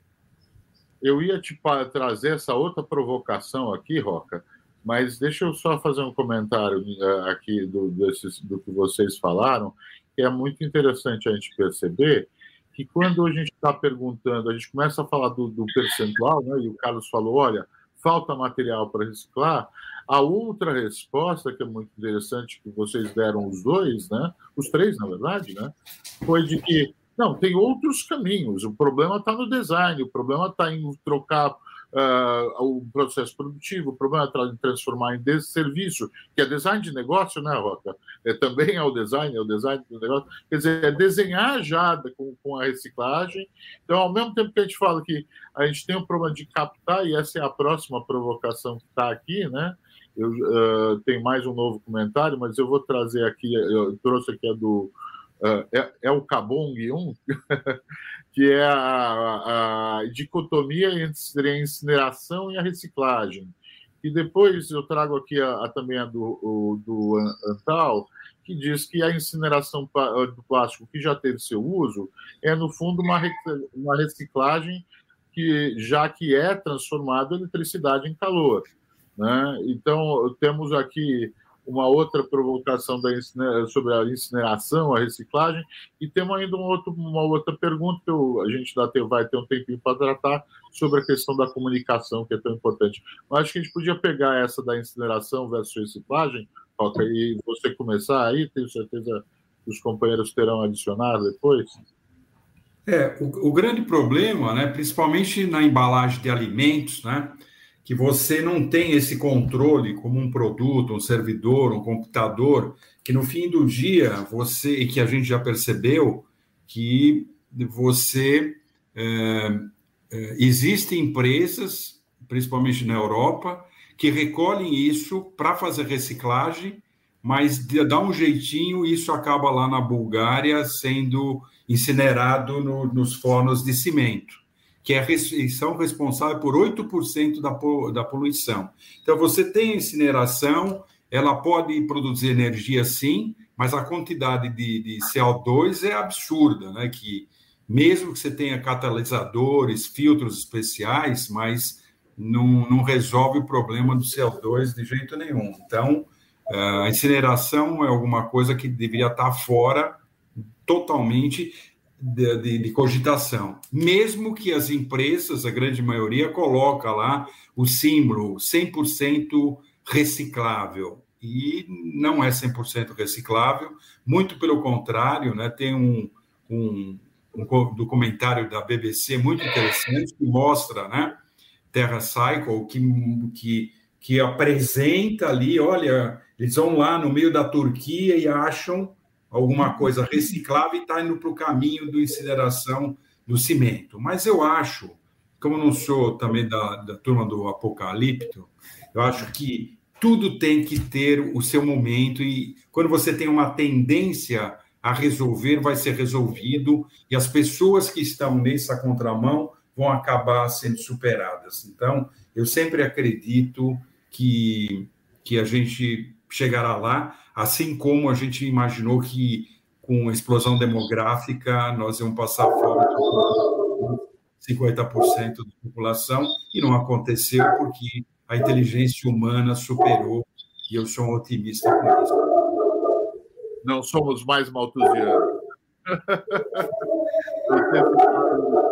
Eu ia te trazer essa outra provocação aqui, Roca, mas deixa eu só fazer um comentário eh, aqui do, desses, do que vocês falaram, que é muito interessante a gente perceber que quando a gente está perguntando, a gente começa a falar do, do, percentual, né, e o Carlos falou, olha, falta material para reciclar, a outra resposta, que é muito interessante, que vocês deram os dois, né, os três, na verdade, né, foi de que, não, tem outros caminhos, o problema está no design, o problema está em trocar uh, o processo produtivo, o problema é transformar em serviço, que é design de negócio, né, Roca? É, também é o design, é o design do negócio. Quer dizer, é desenhar já com, com a reciclagem. Então, ao mesmo tempo que a gente fala que a gente tem um problema de captar, e essa é a próxima provocação que está aqui, né? Eu uh, tenho mais um novo comentário, mas eu vou trazer aqui, eu trouxe aqui a do é, é, o Cabong 1, que é a, a, dicotomia entre a incineração e a reciclagem. E depois eu trago aqui a, a também a do, o, do Antal, que diz que a incineração do plástico que já teve seu uso é, no fundo, uma, uma reciclagem que já que é transformada eletricidade em calor. Né? Então, temos aqui uma outra provocação da, sobre a incineração, a reciclagem, e temos ainda um outro, uma outra pergunta que eu, a gente ter, vai ter um tempinho para tratar sobre a questão da comunicação, que é tão importante. Mas acho que a gente podia pegar essa da incineração versus reciclagem, Roca, e você começar aí, tenho certeza que os companheiros terão adicionado depois. É, o, o grande problema, né, principalmente na embalagem de alimentos, né, que você não tem esse controle como um produto, um servidor, um computador, que no fim do dia você, e que a gente já percebeu, que você é, é, existem empresas, principalmente na Europa, que recolhem isso para fazer reciclagem, mas dá um jeitinho e isso acaba lá na Bulgária sendo incinerado no, nos fornos de cimento que é, são responsáveis por 8% da, da poluição. Então, você tem incineração, ela pode produzir energia sim, mas a quantidade de, de CO2 é absurda, né? Que mesmo que você tenha catalisadores, filtros especiais, mas não, não resolve o problema do CO2 de jeito nenhum. Então, a incineração é alguma coisa que deveria estar fora totalmente de, de, de, cogitação, mesmo que as empresas, a grande maioria, coloca lá o símbolo 100% reciclável, e não é 100% reciclável, muito pelo contrário, né, tem um, um, um documentário da BBC muito interessante que mostra, né, Terra Cycle, que, que, que apresenta ali, olha, eles vão lá no meio da Turquia e acham alguma coisa reciclável e está indo para o caminho da incineração do cimento. Mas eu acho, como não sou também da, da turma do Apocalipto, eu acho que tudo tem que ter o seu momento e quando você tem uma tendência a resolver, vai ser resolvido e as pessoas que estão nessa contramão vão acabar sendo superadas. Então, eu sempre acredito que, que a gente chegará lá, assim como a gente imaginou que com a explosão demográfica nós íamos passar fome 50% da população e não aconteceu porque a inteligência humana superou e eu sou um otimista com isso. Não somos mais maltusianos.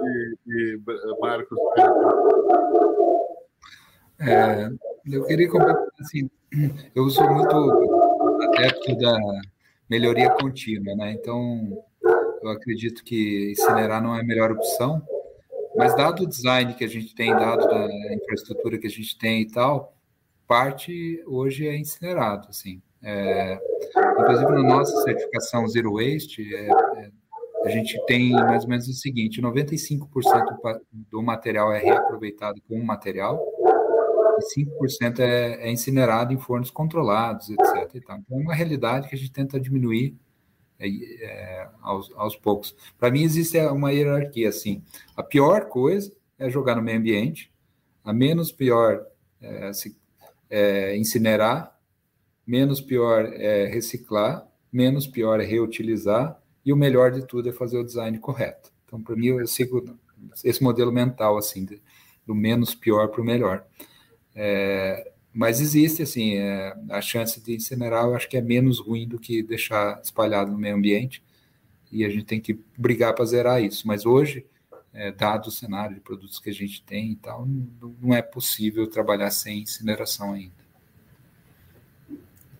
e, e, Marcos. É, eu queria completar assim, eu sou muito adepto da melhoria contínua, né? Então, eu acredito que incinerar não é a melhor opção, mas dado o design que a gente tem, dado a infraestrutura que a gente tem e tal, parte hoje é incinerado, assim. É, inclusive na nossa certificação Zero Waste, é, é, a gente tem mais ou menos o seguinte: 95% do material é reaproveitado como material, 5% é, é incinerado em fornos controlados, etc. Então, é uma realidade que a gente tenta diminuir é, é, aos, aos poucos. Para mim, existe uma hierarquia assim: a pior coisa é jogar no meio ambiente, a menos pior é, se, é incinerar, menos pior é reciclar, menos pior é reutilizar, e o melhor de tudo é fazer o design correto. Então, para mim, eu sigo esse modelo mental, assim, do menos pior para o melhor. É, mas existe, assim, é, a chance de incinerar, eu acho que é menos ruim do que deixar espalhado no meio ambiente, e a gente tem que brigar para zerar isso. Mas hoje, é, dado o cenário de produtos que a gente tem e tal, não, não é possível trabalhar sem incineração ainda.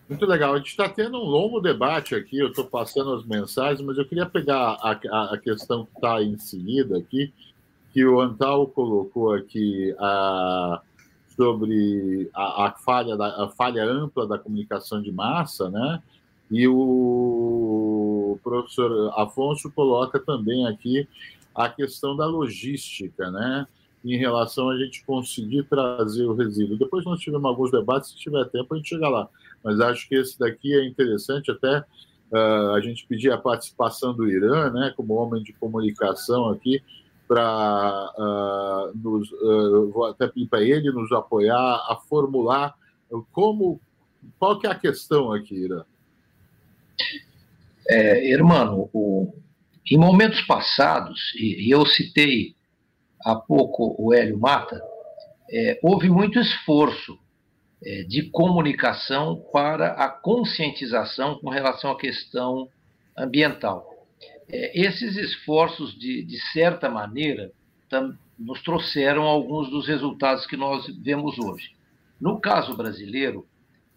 Muito legal. A gente está tendo um longo debate aqui, eu estou passando as mensagens, mas eu queria pegar a, a, a questão que está inserida aqui, que o Antal colocou aqui a, sobre a, a, falha da, a falha ampla da comunicação de massa, né? E o professor Afonso coloca também aqui a questão da logística, né? Em relação a gente conseguir trazer o resíduo. Depois nós tivemos alguns debates, se tiver tempo a gente chega lá mas acho que esse daqui é interessante até uh, a gente pedir a participação do Irã, né, como homem de comunicação aqui, para uh, nos, uh, vou até pedir para ele nos apoiar a formular como, qual que é a questão aqui, Irã? É, irmão, o, em momentos passados, e, e, eu citei há pouco o Hélio Mata, é, houve muito esforço é, de comunicação para a conscientização com relação à questão ambiental. É, esses esforços, de, de certa maneira, tam, nos trouxeram alguns dos resultados que nós vemos hoje. No caso brasileiro,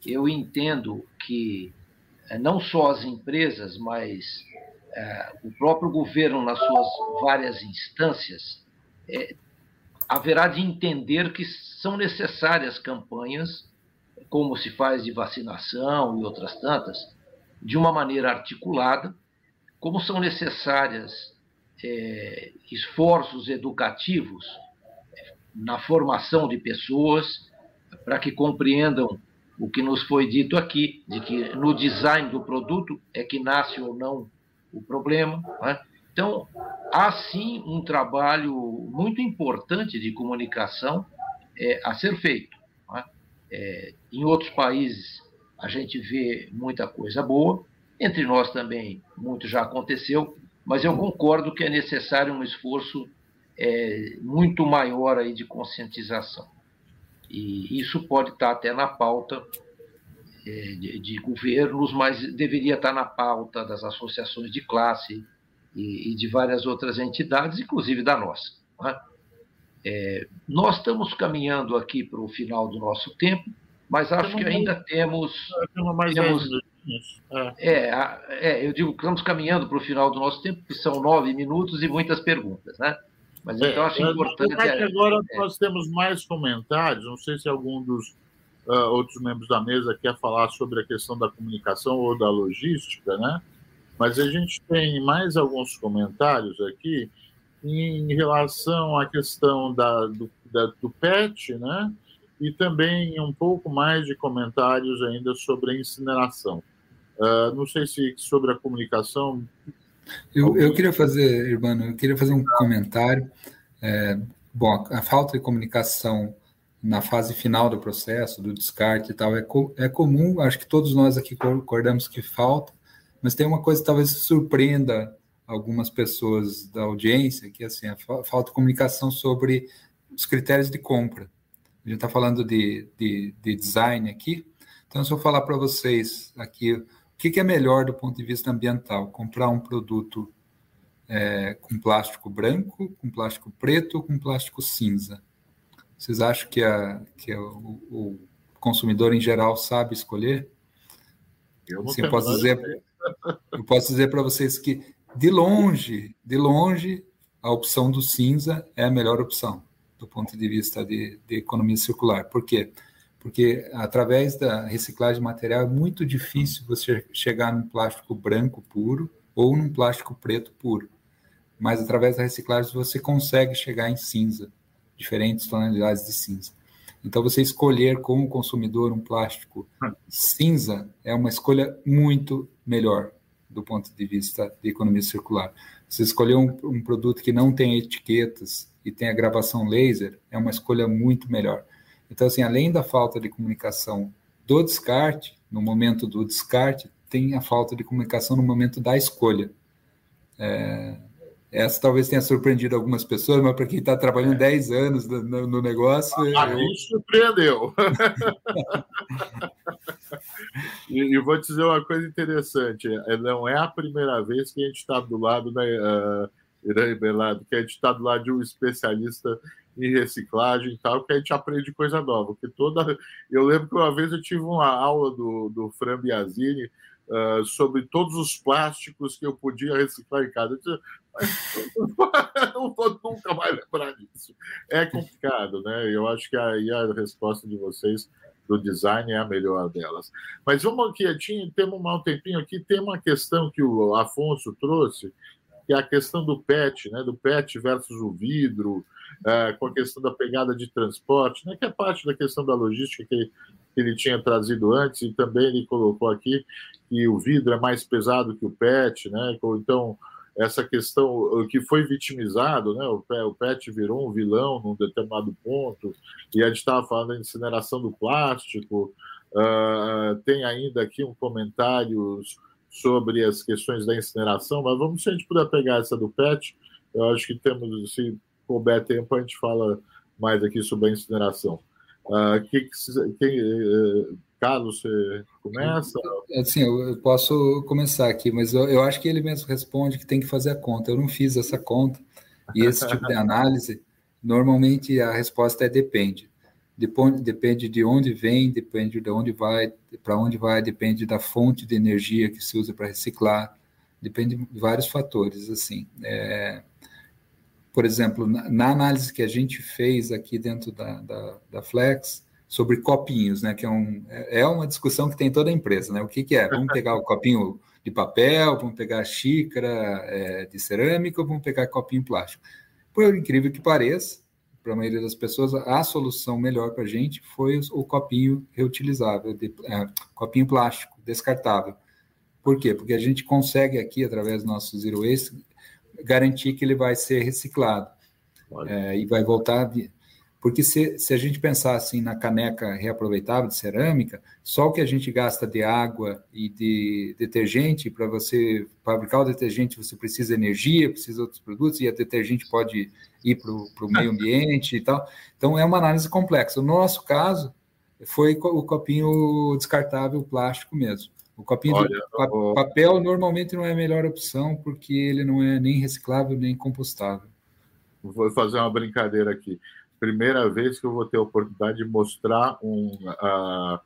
eu entendo que é, não só as empresas, mas é, o próprio governo, nas suas várias instâncias, haverá de entender que são necessárias campanhas como se faz de vacinação e outras tantas, de uma maneira articulada, como são necessárias é, esforços educativos na formação de pessoas para que compreendam o que nos foi dito aqui, de que no design do produto é que nasce ou não o problema. Né? Então, há sim um trabalho muito importante de comunicação é, a ser feito. É, em outros países a gente vê muita coisa boa, entre nós também muito já aconteceu, mas eu concordo que é necessário um esforço é, muito maior aí de conscientização. E isso pode estar até na pauta é, de, de, governos, mas deveria estar na pauta das associações de classe e, e de várias outras entidades, inclusive da nossa. Né? É, nós estamos caminhando aqui para o final do nosso tempo, mas acho que ainda temos, temos É, é, eu digo que estamos caminhando para o final do nosso tempo, que são nove minutos e muitas perguntas, né? Mas então acho é, importante. É, agora é, nós temos mais comentários, não sei se algum dos uh, outros membros da mesa quer falar sobre a questão da comunicação ou da logística, né? Mas a gente tem mais alguns comentários aqui em relação à questão da, do, da, do PET, né? E também um pouco mais de comentários ainda sobre a incineração. Uh, não sei se sobre a comunicação. Eu, eu queria fazer, Urbano, eu queria fazer um comentário. É, bom, a falta de comunicação na fase final do processo, do descarte e tal, é, co é comum, acho que todos nós aqui concordamos que falta, mas tem uma coisa que talvez surpreenda algumas pessoas da audiência, que é assim, a falta de comunicação sobre os critérios de compra. A gente está falando de, de, de, design aqui, então se eu falar para vocês aqui o que, que, é melhor do ponto de vista ambiental, comprar um produto é, com plástico branco, com plástico preto ou com plástico cinza? Vocês acham que, a, que a, o, o, consumidor em geral sabe escolher? Eu, não Sim, eu posso dizer, eu posso dizer para vocês que de longe, de longe, a opção do cinza é a melhor opção do ponto de vista de, de economia circular. Por quê? Porque através da reciclagem de material é muito difícil você chegar num plástico branco puro ou num plástico preto puro. Mas através da reciclagem você consegue chegar em cinza, diferentes tonalidades de cinza. Então, você escolher como consumidor um plástico cinza é uma escolha muito melhor do ponto de vista de economia circular. Você escolher um, um produto que não tem etiquetas e tem a gravação laser é uma escolha muito melhor. Então, assim, além da falta de comunicação do descarte, no momento do descarte, tem a falta de comunicação no momento da escolha. É, essa talvez tenha surpreendido algumas pessoas, mas para quem está trabalhando é. 10 anos no, no negócio. A eu... mim surpreendeu. e, e, vou te dizer uma coisa interessante: é, não é a primeira vez que a gente está do lado da uh, Irã Belado, que a gente está do lado de um especialista em reciclagem e tal, que a gente aprende coisa nova. Que toda... Eu lembro que uma vez eu tive uma aula do, do Fran Biazini uh, sobre todos os plásticos que eu podia reciclar em casa. Eu disse, não vou nunca mais lembrar disso. É complicado, né? Eu acho que aí a resposta de vocês do design é a melhor delas. Mas vamos aqui, tinha, temos um tempinho aqui, tem uma questão que o Afonso trouxe, que é a questão do PET, né? Do PET versus o vidro, é, com a questão da pegada de transporte, né? Que é parte da questão da logística que, que ele tinha trazido antes, e também ele colocou aqui que o vidro é mais pesado que o PET, né? Então, essa questão que foi vitimizado, né? O PET virou um vilão num determinado ponto, e a gente estava falando da incineração do plástico. Uh, tem ainda aqui um comentário sobre as questões da incineração, mas vamos, se a gente puder pegar essa do PET, eu acho que temos, se couber tempo, a gente fala mais aqui sobre a incineração. Uh, que, quem, uh, Carlos, você começa? Assim, eu, posso começar aqui, mas eu, eu, acho que ele mesmo responde que tem que fazer a conta. Eu não fiz essa conta, e esse tipo de análise, normalmente a resposta é depende. Depende, de onde vem, depende de onde vai, para onde vai, depende da fonte de energia que se usa para reciclar, depende de vários fatores. Assim, é, por exemplo, na, na, análise que a gente fez aqui dentro da, da, da Flex, sobre copinhos, né? Que é, um, é uma discussão que tem toda a empresa, né? O que, que é? Vamos pegar o copinho de papel, vamos pegar xícara é, de cerâmica ou vamos pegar copinho plástico? Por incrível que pareça, para a maioria das pessoas, a solução melhor para a gente foi o copinho reutilizável, de, é, copinho plástico, descartável. Por quê? Porque a gente consegue aqui, através do nosso Zero Waste, garantir que ele vai ser reciclado é, e vai voltar porque se, se a gente pensar assim na caneca reaproveitável de cerâmica, só o que a gente gasta de água e de detergente, para você fabricar o detergente, você precisa de energia, precisa de outros produtos, e a detergente pode ir para o meio ambiente e tal. Então, é uma análise complexa. No nosso caso, foi o copinho descartável plástico mesmo. O copinho Olha, de papel normalmente não é a melhor opção, porque ele não é nem reciclável nem compostável. Vou fazer uma brincadeira aqui primeira vez que eu vou ter a oportunidade de mostrar um, uh,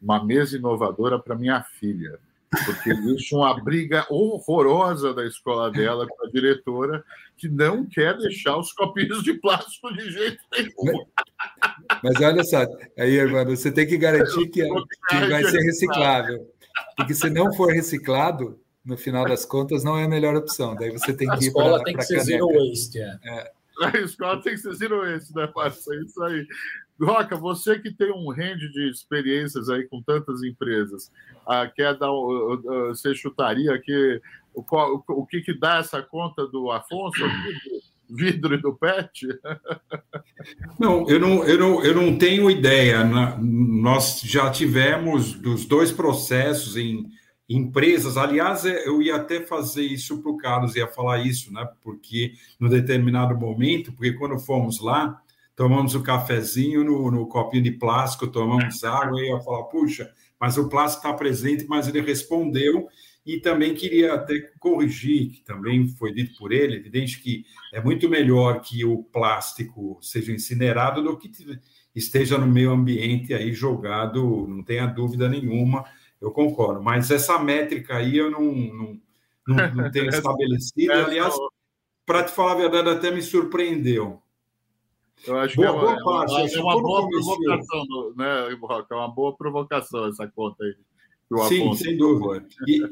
uma mesa inovadora para minha filha. porque existe uma briga horrorosa da escola dela com a diretora, que não quer deixar os copinhos de plástico de jeito nenhum. Mas, olha só, aí, irmão, você tem que garantir que, que vai ser reciclável. Porque se não for reciclado, no final das contas, não é a melhor opção. Daí você tem que ir para a escola tem que ser zero waste. É. É. A escola tem que ser zero waste, né, Márcio? É isso aí. Roca, você que tem um range de experiências aí com tantas empresas, ah, quer dar, você chutaria aqui o, o, o que, que dá essa conta do Afonso aqui, do vidro e do PET? Não, eu não, eu não, eu não tenho ideia. Nós já tivemos dos dois processos em empresas. Aliás, é, eu ia até fazer isso para o Carlos, ia falar isso, né? Porque no determinado momento, porque quando fomos lá, tomamos o um cafezinho no, no, copinho de plástico, tomamos água e ia falar, puxa, mas o plástico está presente, mas ele respondeu e também queria até corrigir, que também foi dito por ele, evidente que é muito melhor que o plástico seja incinerado do que esteja no meio ambiente aí jogado, não tenha dúvida nenhuma, eu concordo. Mas essa métrica aí eu não, não, não, não tenho estabelecido. Aliás, para te falar a verdade, até me surpreendeu. Eu acho boa, que é uma, boa parte, é uma, é uma boa provocação, né, É uma boa provocação essa conta aí. Sim, sem dúvida. E,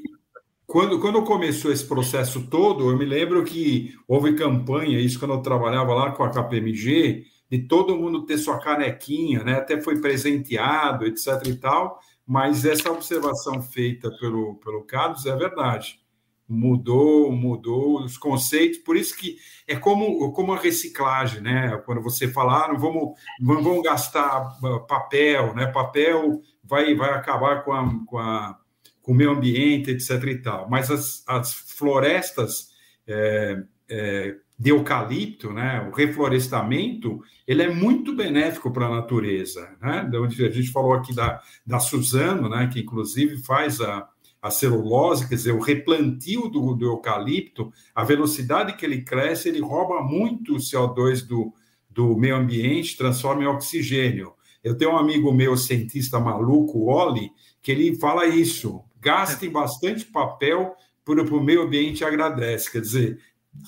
quando, quando começou esse processo todo, eu me lembro que houve campanha, isso quando eu trabalhava lá com a KPMG, de todo mundo ter sua canequinha, né? Até foi presenteado, etc. e tal. Mas essa observação feita pelo, pelo Carlos é verdade. Mudou, mudou os conceitos, por isso que é como, como a reciclagem, né? Quando você falar, ah, não vamos, não vamos gastar ah, papel, né? Papel vai, vai acabar com, a, com, a, com o meio ambiente, etc. e tal. Mas as, as florestas é, é, de eucalipto, né, o reflorestamento, ele é muito benéfico para a natureza. Né? A gente falou aqui da, da Suzano, né, que inclusive faz a, a celulose, quer dizer, o replantio do, do eucalipto, a velocidade que ele cresce, ele rouba muito o CO2 do, do meio ambiente, transforma em oxigênio. Eu tenho um amigo meu, cientista maluco, Oli, que ele fala isso: gastem bastante papel para o meio ambiente agradece. Quer dizer,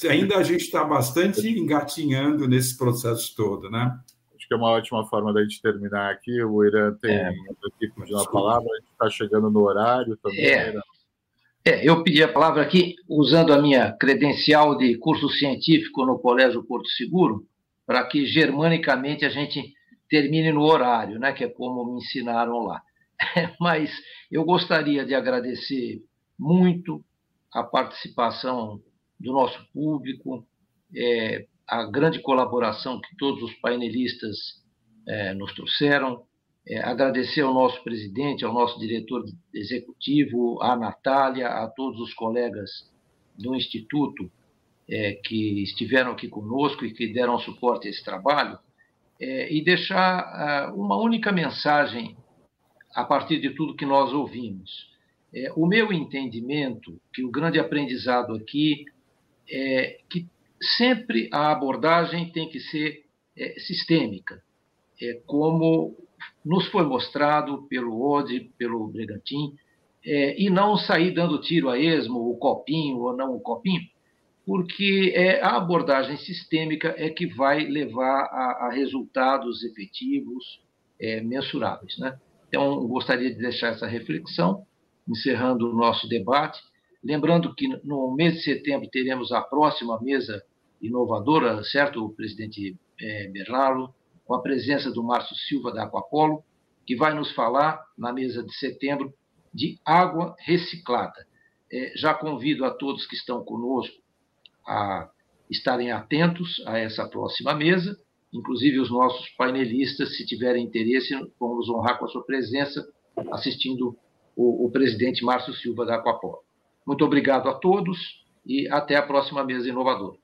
ainda a gente está bastante engatinhando nesse processo todo, né? Acho que é uma ótima forma da gente terminar aqui. O Irã tem é, aqui pedindo a palavra, a gente está chegando no horário também. É. é, eu pedi a palavra aqui usando a minha credencial de curso científico no Colégio Porto Seguro, para que germanicamente a gente termine no horário, né, que é como me ensinaram lá. Mas eu gostaria de agradecer muito a participação do nosso público, é, a grande colaboração que todos os painelistas é, nos trouxeram, é, agradecer ao nosso presidente, ao nosso diretor executivo, à Natália, a todos os colegas do Instituto é, que estiveram aqui conosco e que deram suporte a esse trabalho, é, e deixar uh, uma única mensagem a partir de tudo que nós ouvimos. É, o meu entendimento, que o grande aprendizado aqui é que sempre a abordagem tem que ser é, sistêmica, é, como nos foi mostrado pelo Ode, pelo Bregantin, é, e não sair dando tiro a esmo, o copinho ou não o copinho, porque é, a abordagem sistêmica é que vai levar a, a resultados efetivos, é, mensuráveis. Né? Então, gostaria de deixar essa reflexão, encerrando o nosso debate, lembrando que no mês de setembro teremos a próxima mesa inovadora, certo, presidente é, Bernardo, com a presença do Márcio Silva da Aquapolo, que vai nos falar, na mesa de setembro, de água reciclada. É, já convido a todos que estão conosco a estarem atentos a essa próxima mesa, inclusive os nossos painelistas, se tiverem interesse, vamos honrar com a sua presença, assistindo o, o presidente Márcio Silva da Aquapolo. Muito obrigado a todos e até a próxima mesa inovadora.